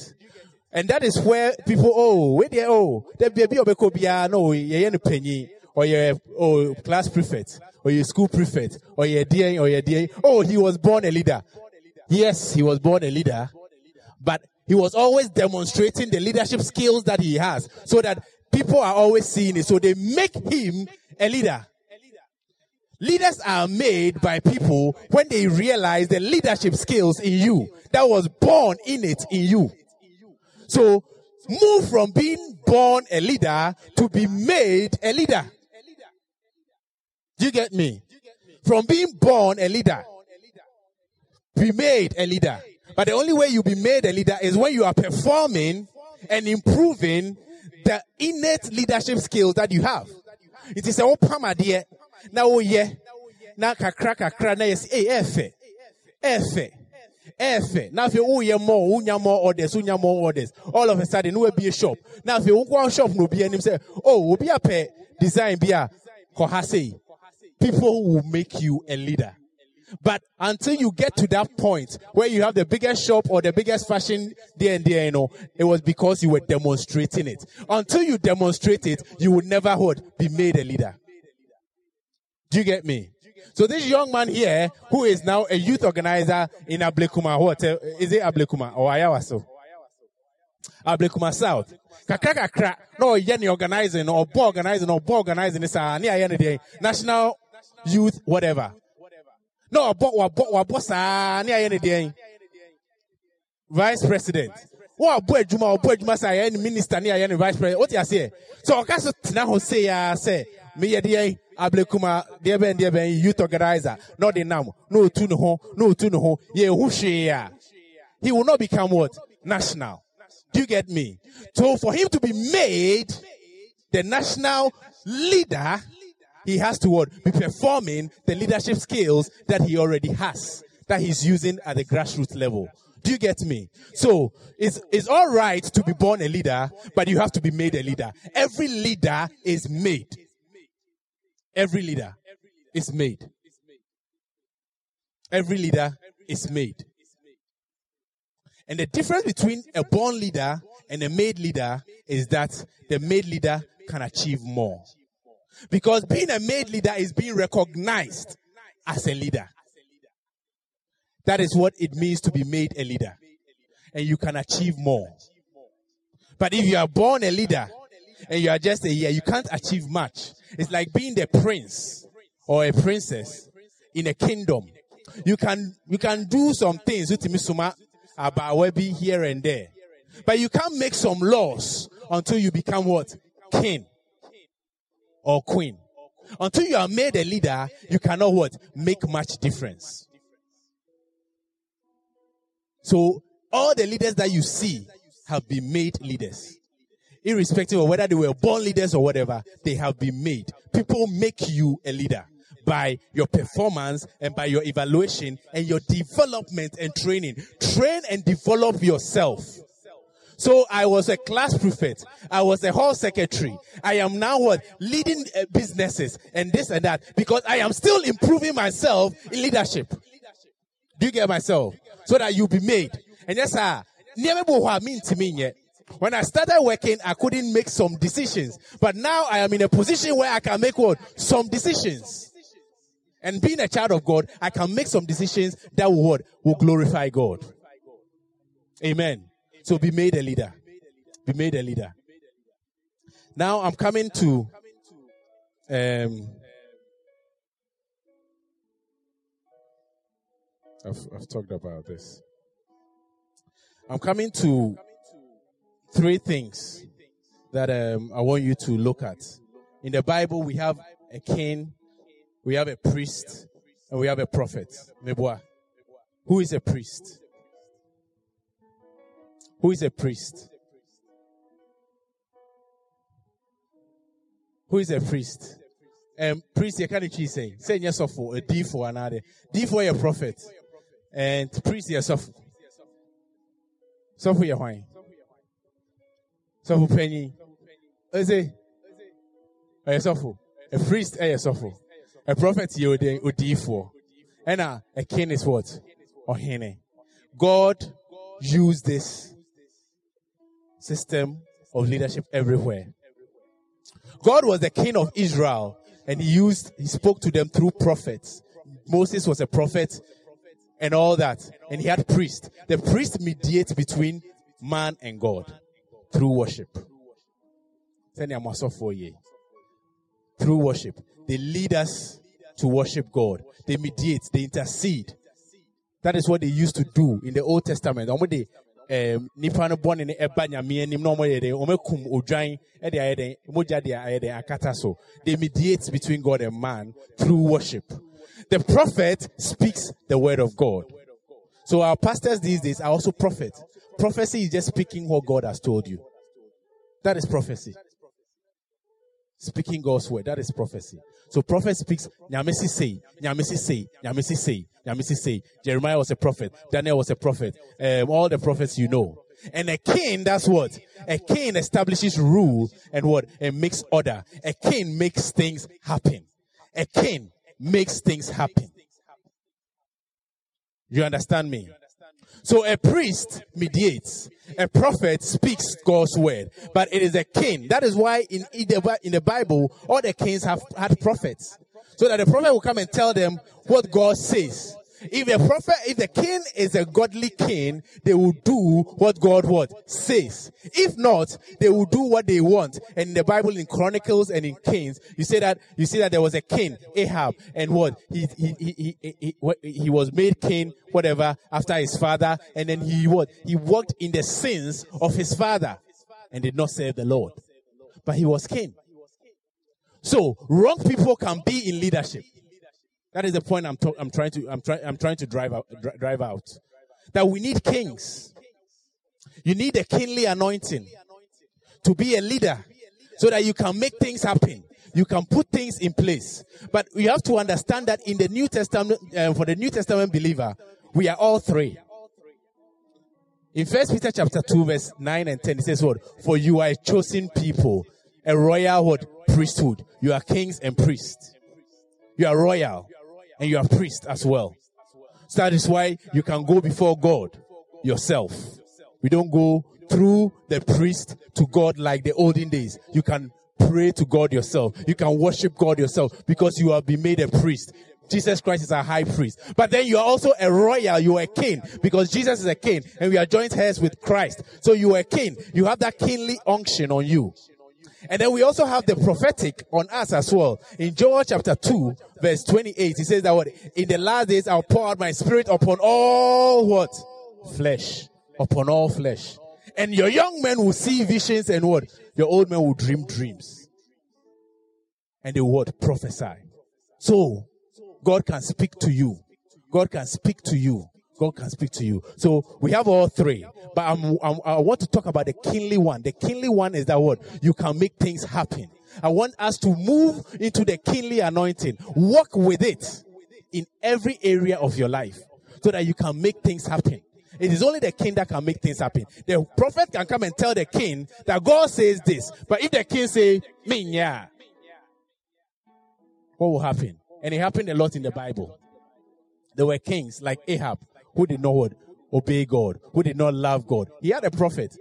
And that is where people, oh, wait there, oh, there be a bit of a ah, no, you're penny, or you're, oh, class prefect, or you're school prefect, or you're DA, or you're DA. Oh, he was born a leader. Yes, he was born a leader, but he was always demonstrating the leadership skills that he has so that people are always seeing it. So they make him a leader. Leaders are made by people when they realize the leadership skills in you that was born in it in you. So move from being born a leader to be made a leader. Do you get me? From being born a leader, be made a leader. But the only way you be made a leader is when you are performing and improving the innate leadership skills that you have. It is a open idea. Now, oh yeah. Now, kakra kakra na yes, eh, efe, efe, efe. Now, if you oh yeah more, unya more orders, unya more orders. All of a sudden, no be a shop. Now, if you go shop, no be any say, oh, will be a pay design be a kohase. People will make you a leader. But until you get to that point where you have the biggest shop or the biggest fashion there and there, you know, it was because you were demonstrating it. Until you demonstrate it, you will never would be made a leader. Do you get me? So this young man here, who is now a youth organizer in Ablekuma, what is it Ablekuma or Ayawaso? Ablekuma South. Kakra kakra, no yen organizing or organizing or organizing is a national youth whatever na wabɔ wabɔ wabɔ saa. Ne ayɛ ne deɛn? Vice president. Wabɔ adwuma wabɔ adwuma saa. Ayɛ ne minister ne ayɛ vice president. Wote aseɛ? So ɔka so tena hɔ se ya sɛ meyɛ deɛn ablekuma deɛ bɛn deɛ bɛn youth organizer. Na ɔde nam na otu ne ho na otu ne ho. Yɛ he will not become what? National. Do you get me? So for him to be made the national leader he has to what? Be performing the leadership skills that he already has, that he's using at the grassroots level. Do you get me? So it's, it's all right to be born a leader, but you have to be made a leader. Every leader is made. Every leader is made. Every leader is made. And the difference between a born leader and a made leader is that the made leader can achieve more. Because being a made leader is being recognized as a leader. That is what it means to be made a leader. And you can achieve more. But if you are born a leader and you are just a year, you can't achieve much. It's like being the prince or a princess in a kingdom. You can, you can do some things about here and there. But you can't make some laws until you become what? King or queen. Until you are made a leader, you cannot what? Make much difference. So all the leaders that you see have been made leaders. Irrespective of whether they were born leaders or whatever, they have been made. People make you a leader by your performance and by your evaluation and your development and training. Train and develop yourself. So I was a class prefect. I was a hall secretary. I am now what? Leading uh, businesses and this and that because I am still improving myself in leadership. Do you get myself? So that you'll be made. And yes, sir. When I started working, I couldn't make some decisions. But now I am in a position where I can make what? Some decisions. And being a child of God, I can make some decisions that will? Will glorify God. Amen. So be made a leader. Be made a leader. Now I'm coming to um, I've, I've talked about this. I'm coming to three things that um, I want you to look at. In the Bible, we have a king, we have a priest, and we have a prophet. Meboa. Who is a priest? Who is a priest? Who is a priest? Um, priest, you can't say. Say yes of a D for another. D for a prophet. And priest, of. So for your wine. So for penny. Is it? A suffer. A priest, a suffer. A prophet, you would D for. And a king is what? Or hene. God used this system of leadership everywhere. God was the king of Israel and he used, he spoke to them through prophets. Moses was a prophet and all that. And he had priests. The priest mediates between man and God through worship. Through worship. They lead us to worship God. They mediate, they intercede. That is what they used to do in the Old Testament Eh, nipa no bɔne no ɛba na ɔmɛkum odwan ayɛ mogya de ayɛ dɛn akata so. They mediate between god and man through worship. The prophet speaks the word of god. So our pastors these days are also prophets. Prophecy is just speaking what god has told you. That is prophecy speaking God's word. That is prophecy. So prophet speaks, Nyamesi say, Nyamesi say, Nyamesi say, Nyamesi say. Jeremiah was a prophet. Daniel was a prophet. Um, all the prophets you know. And a king, that's what? A king establishes rule and what? And makes order. A king makes things happen. A king makes things happen. You understand me? So a priest mediates. A prophet speaks God's word, but it is a king. That is why in, in the Bible, all the kings have had prophets. So that the prophet will come and tell them what God says. If the prophet, if the king is a godly king, they will do what God what says. If not, they will do what they want. And in the Bible, in Chronicles and in Kings, you say that you see that there was a king, Ahab, and what he he he he, he, he was made king, whatever, after his father, and then he what he walked in the sins of his father, and did not serve the Lord, but he was king. So wrong people can be in leadership. That is the point I'm, to- I'm trying to I'm, I'm trying to drive out, dri- drive out. That we need kings. You need a kingly anointing to be a leader so that you can make things happen. You can put things in place. But you have to understand that in the New Testament, uh, for the New Testament believer, we are all three. In First Peter chapter 2 verse 9 and 10, it says what? For you are a chosen people, a royal what? Priesthood. You are kings and priests. You are royal and you are priest as well. So that is why you can go before God yourself. We don't go through the priest to God like the olden days. You can pray to God yourself. You can worship God yourself because you have been made a priest. Jesus Christ is a high priest. But then you are also a royal, you are a king because Jesus is a king and we are joint heirs with Christ. So you are a king. You have that kingly unction on you. And then we also have the prophetic on us as well. In Joel chapter 2, verse 28, he says that what? In the last days I'll pour out my spirit upon all what? Flesh. Upon all flesh. And your young men will see visions and what? Your old men will dream dreams. And they will what? Prophesy. So, God can speak to you. God can speak to you. God can speak to you. So we have all three, but I'm, I'm, i want to talk about the kingly one. The kingly one is that what you can make things happen. I want us to move into the kingly anointing, walk with it in every area of your life so that you can make things happen. It is only the king that can make things happen. The prophet can come and tell the king that God says this, but if the king say, yeah, what will happen? And it happened a lot in the Bible. There were kings like Ahab who did not obey God, who did not love God. He had a prophet,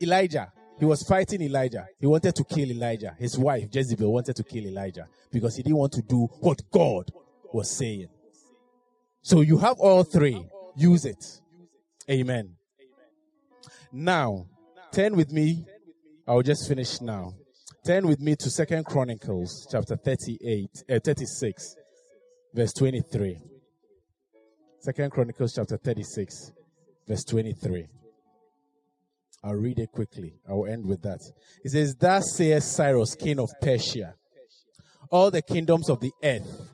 Elijah. He was fighting Elijah. He wanted to kill Elijah. His wife, Jezebel, wanted to kill Elijah because he didn't want to do what God was saying. So you have all three. Use it. Amen. Now, turn with me. I'll just finish now. Turn with me to Second Chronicles chapter 38, uh, 36, verse 23. Second Chronicles chapter 36, verse 23. I'll read it quickly. I'll end with that. It says, Thus says Cyrus, king of Persia, all the kingdoms of the earth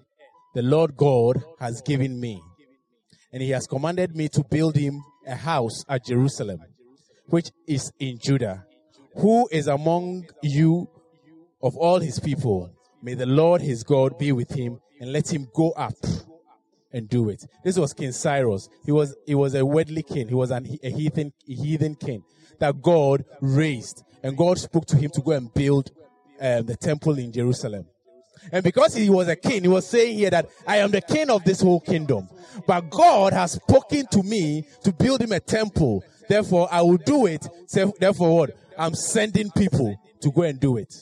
the Lord God has given me. And he has commanded me to build him a house at Jerusalem, which is in Judah. Who is among you of all his people? May the Lord his God be with him and let him go up and do it. This was King Cyrus. He was, he was a worldly king. He was an, a heathen, a heathen king that God raised. And God spoke to him to go and build um, the temple in Jerusalem. And because he was a king, he was saying here that I am the king of this whole kingdom. But God has spoken to me to build him a temple. Therefore, I will do it. Therefore, what? I'm sending people to go and do it.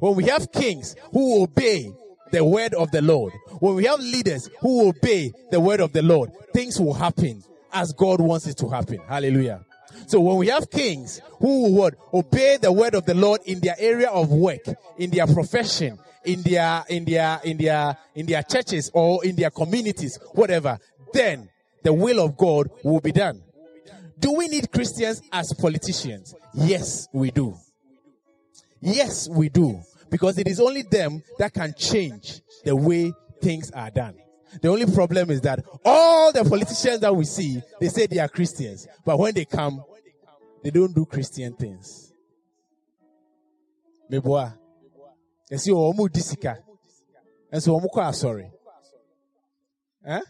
When we have kings who obey the word of the Lord, when we have leaders who obey the word of the Lord, things will happen as God wants it to happen. Hallelujah. So when we have kings who would obey the word of the Lord in their area of work, in their profession, in their, in their, in their, in their churches or in their communities, whatever, then the will of God will be done. Do we need Christians as politicians? Yes, we do. Yes, we do. Because it is only them that can change the way things are done. The only problem is that all the politicians that we see, they say they are Christians. But when they come, they don't do Christian things. Meboa. Yɛsi wɔn mu di sika. Nso wɔn kɔ asɔre. Eh?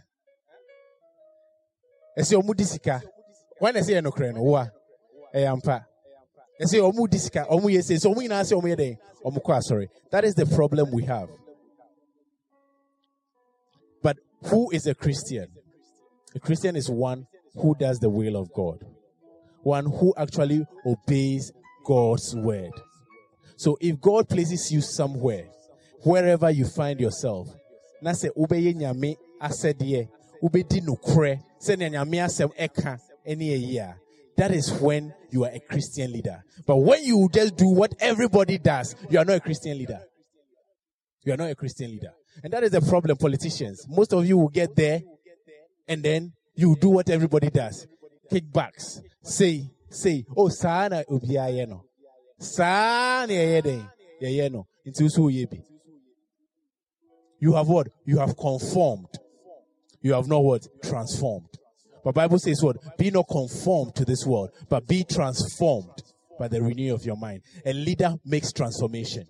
Yɛsi wɔn di sika. Wɔn na ɛsɛ yɛ nokorɛ no wa. Ɛyɛ ampa. Yɛsi wɔn di sika. Wɔn yɛ sɛ so wɔn nyinaa sɛ kɔ asɔre. That is the problem we have. But who is a Christian? A Christian is one who does the will of God. One who actually obeys God's word. So if God places you somewhere, wherever you find yourself, na wobɛyɛ nyame asɛdeɛ wobɛdi nokorɛ sɛnea nyame asɛm ɛka ɛne ɛyi a that is when you are a Christian leader. But when you just do what everybody does, you are not a Christian leader. You are not a Christian leader. And that is the problem, politicians. Most of you will get there and then you do what everybody does. Kickbacks. Say, say, oh, sana ubiayeno. saa na yɛyɛ dɛn yɛyɛ no nti nso yɛ bi you have what you have conformed you have not what transformed but bible says what? Be not conformed to this world but be transformed by the renewal of your mind. A leader makes transformation.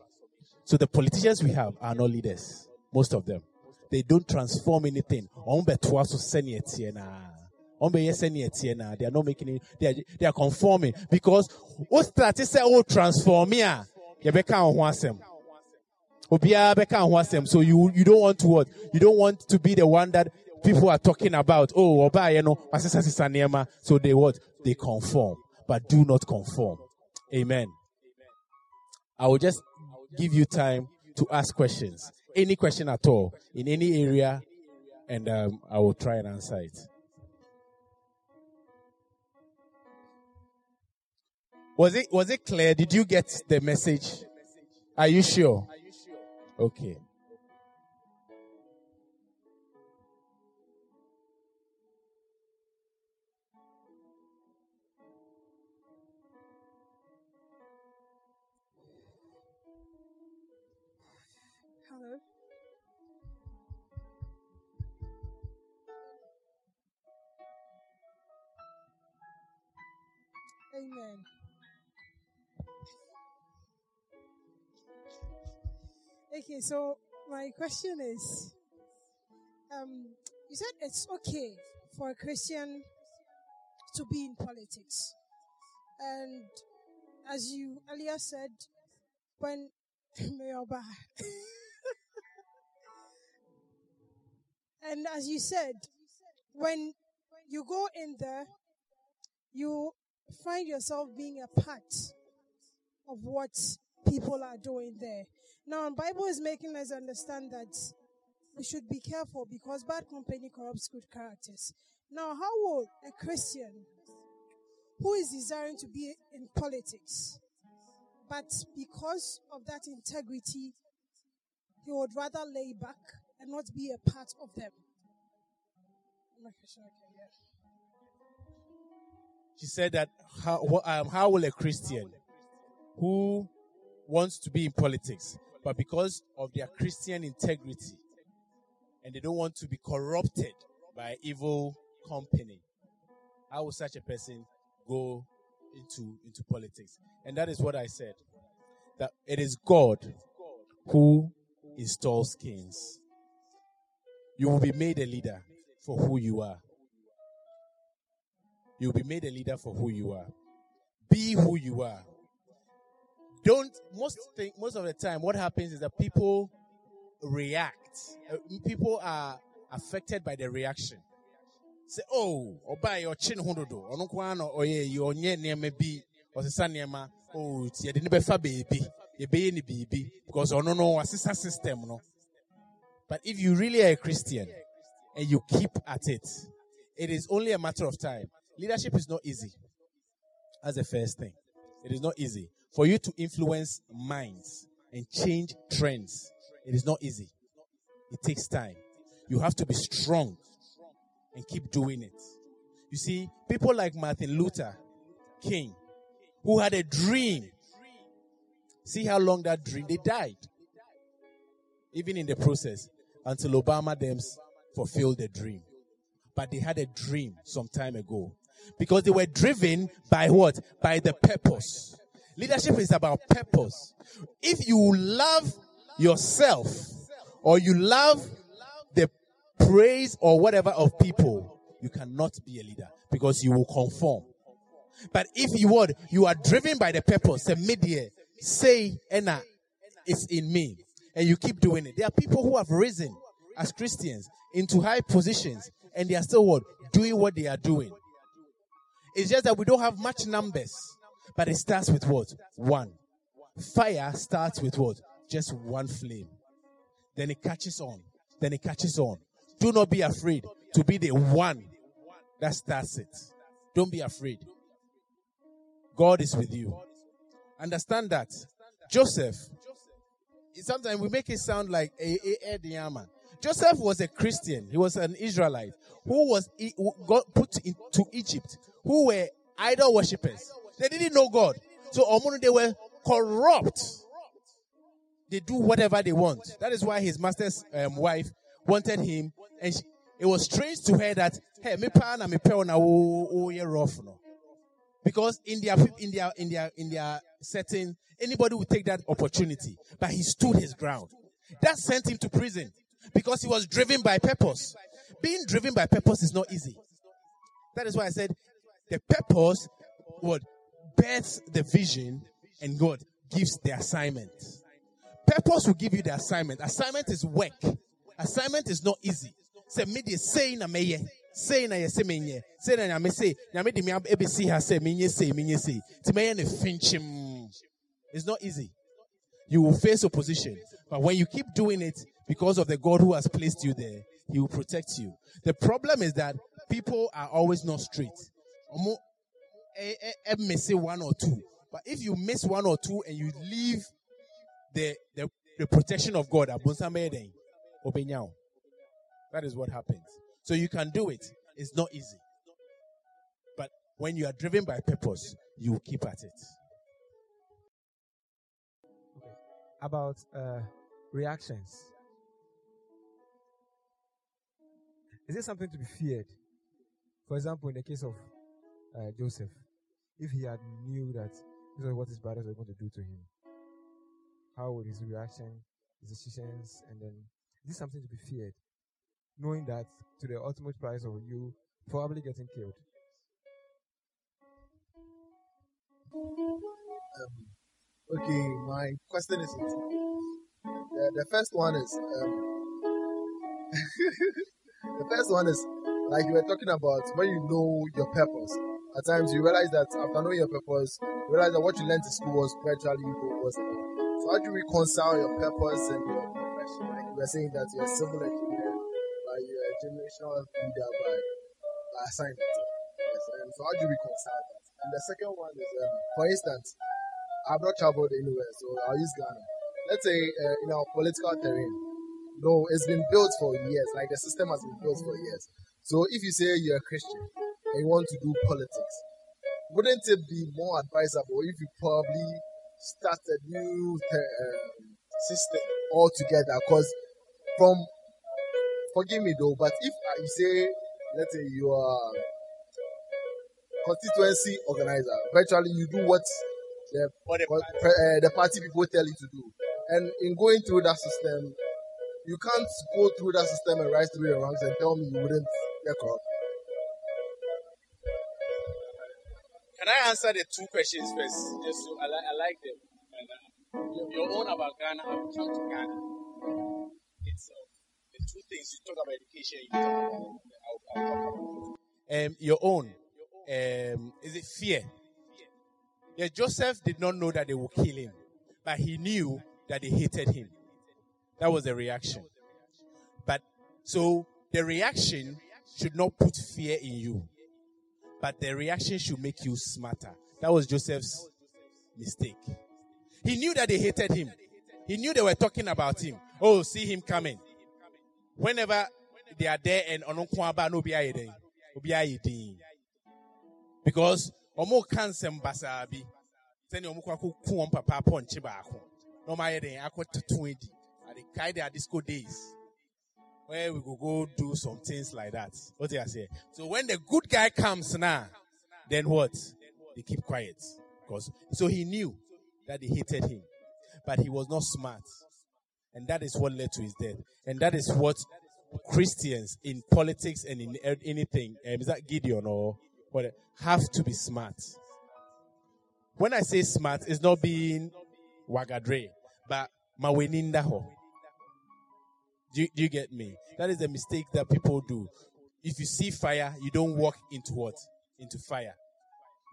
So the politicians we have are not leaders. Most of them. They don't transform anything. They are not making it, they are, they are conforming. Because transform So you you don't want to what? You don't want to be the one that people are talking about. Oh, oba you know, so they what? They conform, but do not conform. Amen. I will just give you time to ask questions. Any question at all in any area, and um, I will try and answer it. Was it was it clear? Did you get the message? Are you sure? Okay. Amen. Okay, so my question is um, you said it's okay for a Christian to be in politics. And as you earlier said, when and as you said, when you go in there, you find yourself being a part of what people are doing there. Now, the Bible is making us understand that we should be careful because bad company corrupts good characters. Now, how will a Christian who is desiring to be in politics, but because of that integrity, he would rather lay back and not be a part of them? She said that how, um, how will a Christian who wants to be in politics, but because of their Christian integrity and they don't want to be corrupted by evil company, how will such a person go into, into politics? And that is what I said. That it is God who installs kings. You will be made a leader for who you are. You'll be made a leader for who you are. Be who you are. Don't most most of the time what happens is that people react. Uh, People are affected by the reaction. Say, oh, oba your chin hondodo. Ono kwa no oye yo nye nneɛma bi ɔsesa nneɛma. Oh, ti yɛde ne bɛfa baabi. Yɛbɛyɛ ne baby, because ɔno no wasesa system no. But if you really are a Christian and you keep at it, it is only a matter of time. Leadership is not easy. That's the first thing. It is not easy. For you to influence minds and change trends, it is not easy. It takes time. You have to be strong and keep doing it. You see, people like Martin Luther King, who had a dream. See how long that dream, they died. Even in the process, until Obama them fulfilled the dream. But they had a dream some time ago. Because they were driven by what? By the purpose. Leadership is about purpose. If you love yourself or you love the praise or whatever of people, you cannot be a leader because you will conform. But if you would, you are driven by the purpose, the media, say, Enna, it's in me. And you keep doing it. There are people who have risen as Christians into high positions and they are still what? Doing what they are doing. It's just that we don't have much numbers. But it starts with what? One. Fire starts with what? Just one flame. Then it catches on. Then it catches on. Do not be afraid to be the one that starts it. Don't be afraid. God is with you. Understand that. Joseph, sometimes we make it sound like a, a, a. Joseph was a Christian. He was an Israelite who was who got put into Egypt, who were idol worshippers. They didn't know God. So Omono, they were corrupt. They do whatever they want. That is why his master's um, wife wanted him, and she, it was strange to her that hey, me pa na me pe na ye rough no. Because in their in their in their in their setting, anybody would take that opportunity. But he stood his ground. That sent him to prison because he was driven by purpose. Being driven by purpose is not easy. That is why I said the purpose what births the vision and God gives the assignment. Purpose will give you the assignment. Assignment is work. Assignment is not easy. Say me the say na me ye. Say na ye say me. Say na me say. Na me di me see her say me say me say. Ti me ne finchim. It's not easy. You will face opposition. But when you keep doing it because of the God who has placed you there, He will protect you. The problem is that people are always not straight. Eh, may say one or two. But if you miss one or two and you leave the, the, the protection of God, that is what happens. So you can do it. It's not easy. But when you are driven by purpose, you keep at it. about uh, reactions. Is it something to be feared? For example, in the case of uh, Joseph, if he had knew that this is what his brothers were going to do to him, how would his reaction, his decisions, and then is this something to be feared? Knowing that to the ultimate price of you probably getting killed. Okay, my question is the, the first one is um, the first one is like you were talking about when you know your purpose. At times you realize that after knowing your purpose, you realize that what you learned in school was virtually was. So how do you reconcile your purpose and your profession? Like you were saying that you're a civil engineer, but you're a generational leader by, by assignment. Yes, and so how do you reconcile that? And the second one is, um, for instance, I've not traveled anywhere, so I'll use Ghana. Let's say uh, in our political terrain, no, it's been built for years. Like the system has been built for years. So if you say you're a Christian and you want to do politics, wouldn't it be more advisable if you probably start a new uh, system altogether? Because from forgive me though, but if uh, you say let's say you are constituency organizer, virtually you do what the the what, uh, the party people tell you to do, and in going through that system, you can't go through that system and rise through the ranks and tell me you wouldn't get corrupt. Can I answer the two questions first? Just so I, li- I like them. Uh, your, your own about Ghana, I will come to Ghana itself. The two things you talk about education, you talk about. I'll, I'll talk about. Um, your own. Um, is it fear? Yeah, Joseph did not know that they would kill him, but he knew that they hated him. That was the reaction. But so the reaction should not put fear in you, but the reaction should make you smarter. That was Joseph's mistake. He knew that they hated him. He knew they were talking about him. Oh, see him coming. Whenever they are there and onokwaba no be ayeden, obi ayedin. Because omo kansem basabi. Send omo kwa ku wɔn papa ponche baako. No ma ayeden akɔ tutu edi. At the kind of disco days. Where we go go do some things like that. What do you say? So when the good guy comes now, then what? They keep quiet. Because so he knew that they hated him. But he was not smart. And that is what led to his death. And that is what Christians in politics and in anything, um, is that Gideon or what, have to be smart. When I say smart, it's not being wagadre, but maweninda ho. Do you, do you get me? That is the mistake that people do. If you see fire, you don't walk into what? Into fire.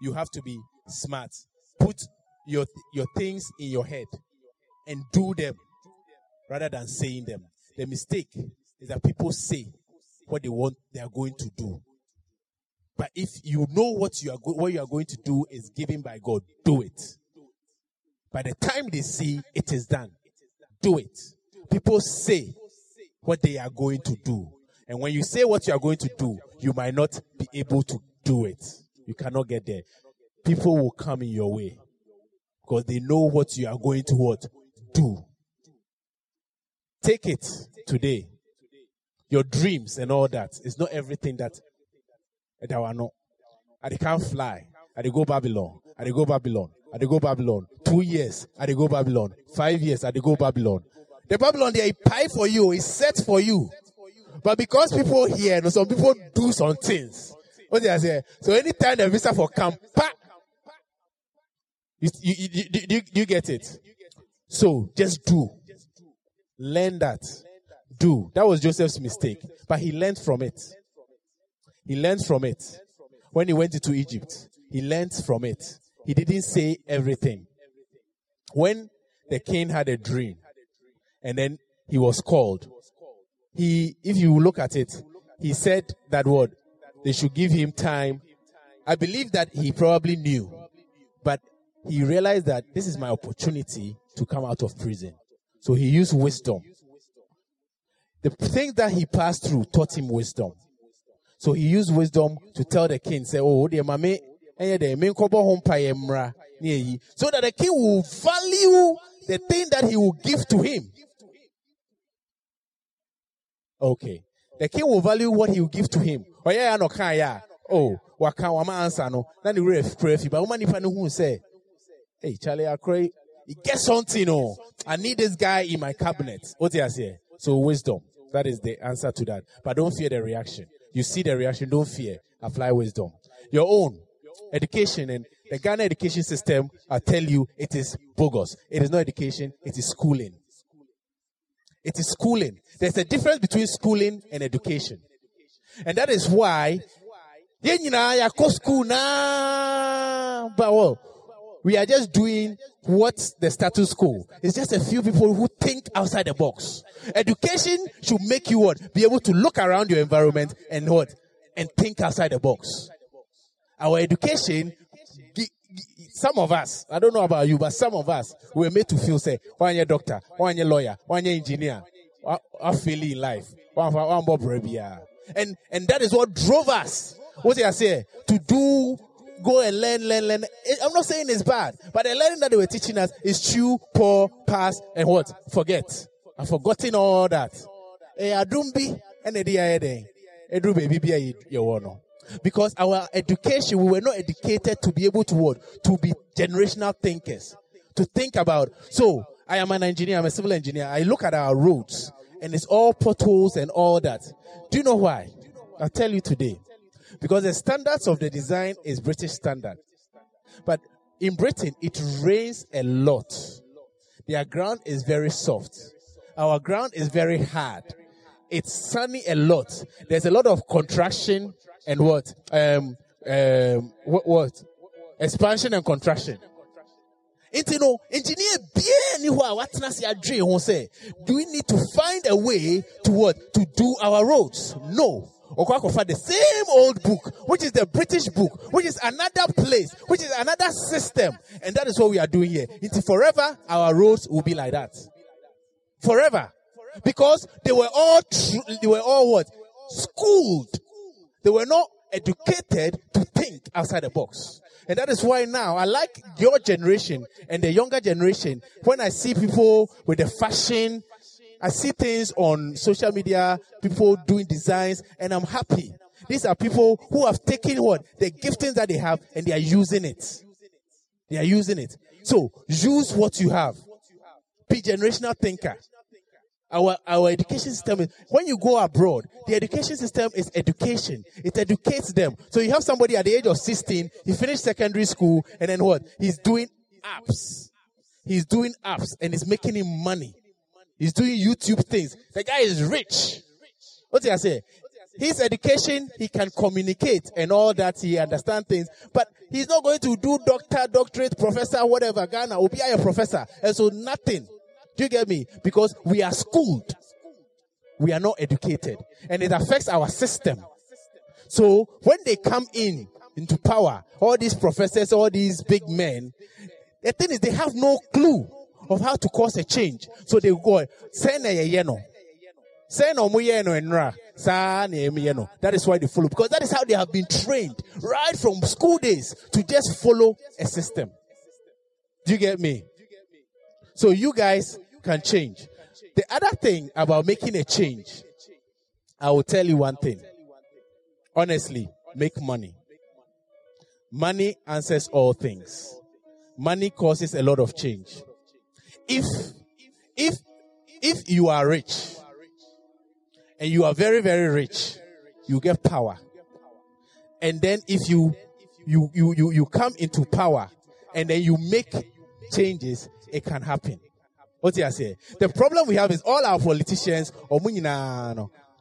You have to be smart. Put your your things in your head and do them rather than saying them. The mistake is that people say what they want they are going to do. But if you know what you are go- what you are going to do is given by God, do it. By the time they see it is done, do it. People say what they are going to do. And when you say what you are going to do, you might not be able to do it. You cannot get there. People will come in your way because they know what you are going to what do. Take it today. Your dreams and all that is not everything that that I know. And they can't fly. And they go Babylon. And they go Babylon. And they go Babylon. Two years. And they go Babylon. Five years. And they go Babylon. The Babylon they pie for you. Is set for you. But because people here, you know, some people do some things. What did I say? So anytime the visa for camp, you, you, you, you, you get it? So just do. Learn that. Do. That was Joseph's mistake. But he learned from it. He learned from it. When he went into Egypt, he learned from it. He didn't say everything. When the king had a dream and then he was called, he, if you look at it, he said that word, they should give him time. I believe that he probably knew, but he realized that this is my opportunity to come out of prison. So he used wisdom. The things that he passed through taught him wisdom. So he used wisdom to tell the king, say, oh, dear mame, eh, the main kobo home mra, near ye." so that the king will value the thing that he will give to him. Okay. The king will value what he will give to him. Oh yeah, no can ya. Oh, waka wama answer no. Na ni ref pray but woman if who say, Hey, Charlie, I cray. Get something, oh. I need this guy in my cabinet. What you say? So wisdom. That is the answer to that. But don't fear the reaction. You see the reaction, don't fear. Apply wisdom. Your own education and the Ghana education system, I tell you, it is bogus. It is not education, it is schooling. It is schooling. There's a difference between schooling and education. And that is why, school but well, we are just doing what the status quo. It's just a few people who think outside the box. Education should make you what? Be able to look around your environment and what? And think outside the box. Our education, some of us, I don't know about you, but some of us were made to feel say, one year doctor, one year lawyer, one year engineer, I feel in life. And, and that is what drove us, what did I say, to do go and learn, learn, learn. Eh, I'm not saying it's bad, but the learning that they were teaching us is chew, pour, pass, and what? Forget. I've forgotten all that. Eh, and Edu baby Because our education, we were not educated to be able to what? To be generational thinkers. To think about. So, I am an engineer, I'm a civil engineer. I look at our roads and it's all potholes and all that. Do you know why? I'll tell you today. Because the standards of the design is British standard. But in Britain, it rains a lot. Their ground is very soft. Our ground is very hard. It's sunny a lot. There's a lot of contraction and what? Um, um, what, what? Expansion and contraction. Nti no, engineer bia ni hɔ a watena se adwene ho do we need to find a way to what? To do our roads? No. Okwakofa, the same old book, which is the British book, which is another place, which is another system. And that is what we are doing here. Until forever, our roads will be like that. Forever. Because they were all, tr- they were all what? Schooled. They were not educated to think outside the box. And that is why now I like your generation and the younger generation. When I see people with the fashion, I see things on social media, people doing designs, and I'm happy. These are people who have taken what? The giftings that they have and they are using it. They are using it. So use what you have. Be generational thinker. Our, our education system is, when you go abroad, the education system is education. It educates them. So you have somebody at the age of 16, he finished secondary school, and then what? He's doing apps. He's doing apps and he's making him money. He's doing YouTube things. The guy is rich. What did I say? His education, he can communicate and all that. He understand things, but he's not going to do doctor, doctorate, professor, whatever. Ghana will be a professor. And so nothing. Do you get me? Because we are schooled. We are not educated. And it affects our system. So when they come in into power, all these professors, all these big men, the thing is they have no clue of how to cause a change. So they go, say na yeno. Say no mu yeno. That is why they follow. Because that is how they have been trained. Right from school days to just follow a system. Do you get me? So you guys, can change. The other thing about making a change, I will tell you one thing. Honestly, make money. Money answers all things. Money causes a lot of change. If, if, if you are rich and you are very, very rich, you get power. And then if you, you, you, you, you come into power and then you make changes, it can happen. What do you say? The problem we have is all our politicians, or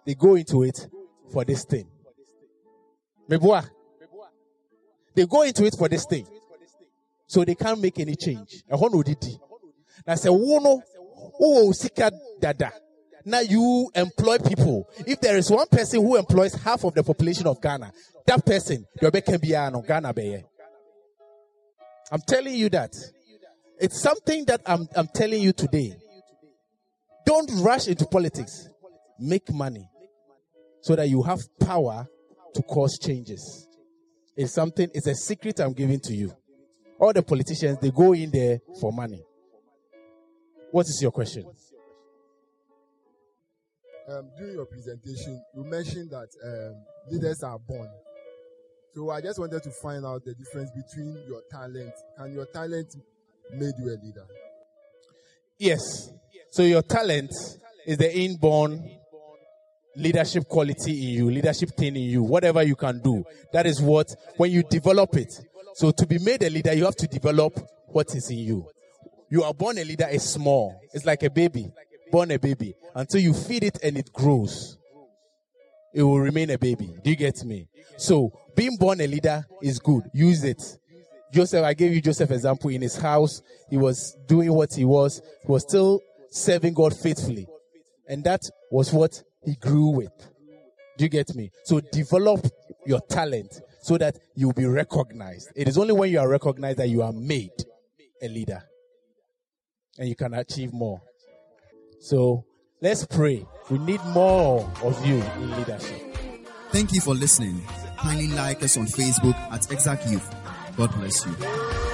they go into it for this thing. They go into it for this thing. So they can't make any change. Now say wono oh sika dada. Now you employ people. If there is one person who employs half of the population of Ghana, that person, your be Ghana I'm telling you that. It's something that I'm, I'm telling you today. Don't rush into politics. Make money so that you have power to cause changes. It's something, it's a secret I'm giving to you. All the politicians, they go in there for money. What is your question? Um, during your presentation, you mentioned that um, leaders are born. So I just wanted to find out the difference between your talent and your talent made you a leader? Yes. So your talent is the inborn leadership quality in you, leadership thing in you, whatever you can do. That is what, when you develop it. So to be made a leader, you have to develop what is in you. You are born a leader is small. It's like a baby. Born a baby. Until you feed it and it grows. It will remain a baby. Do you get me? So being born a leader is good. Use it. Joseph, I gave you Joseph example in his house. He was doing what he was. He was still serving God faithfully. And that was what he grew with. Do you get me? So develop your talent so that you'll be recognized. It is only when you are recognized that you are made a leader. And you can achieve more. So let's pray. We need more of you in leadership. Thank you for listening. Kindly like us on Facebook at Exact Youth God bless you.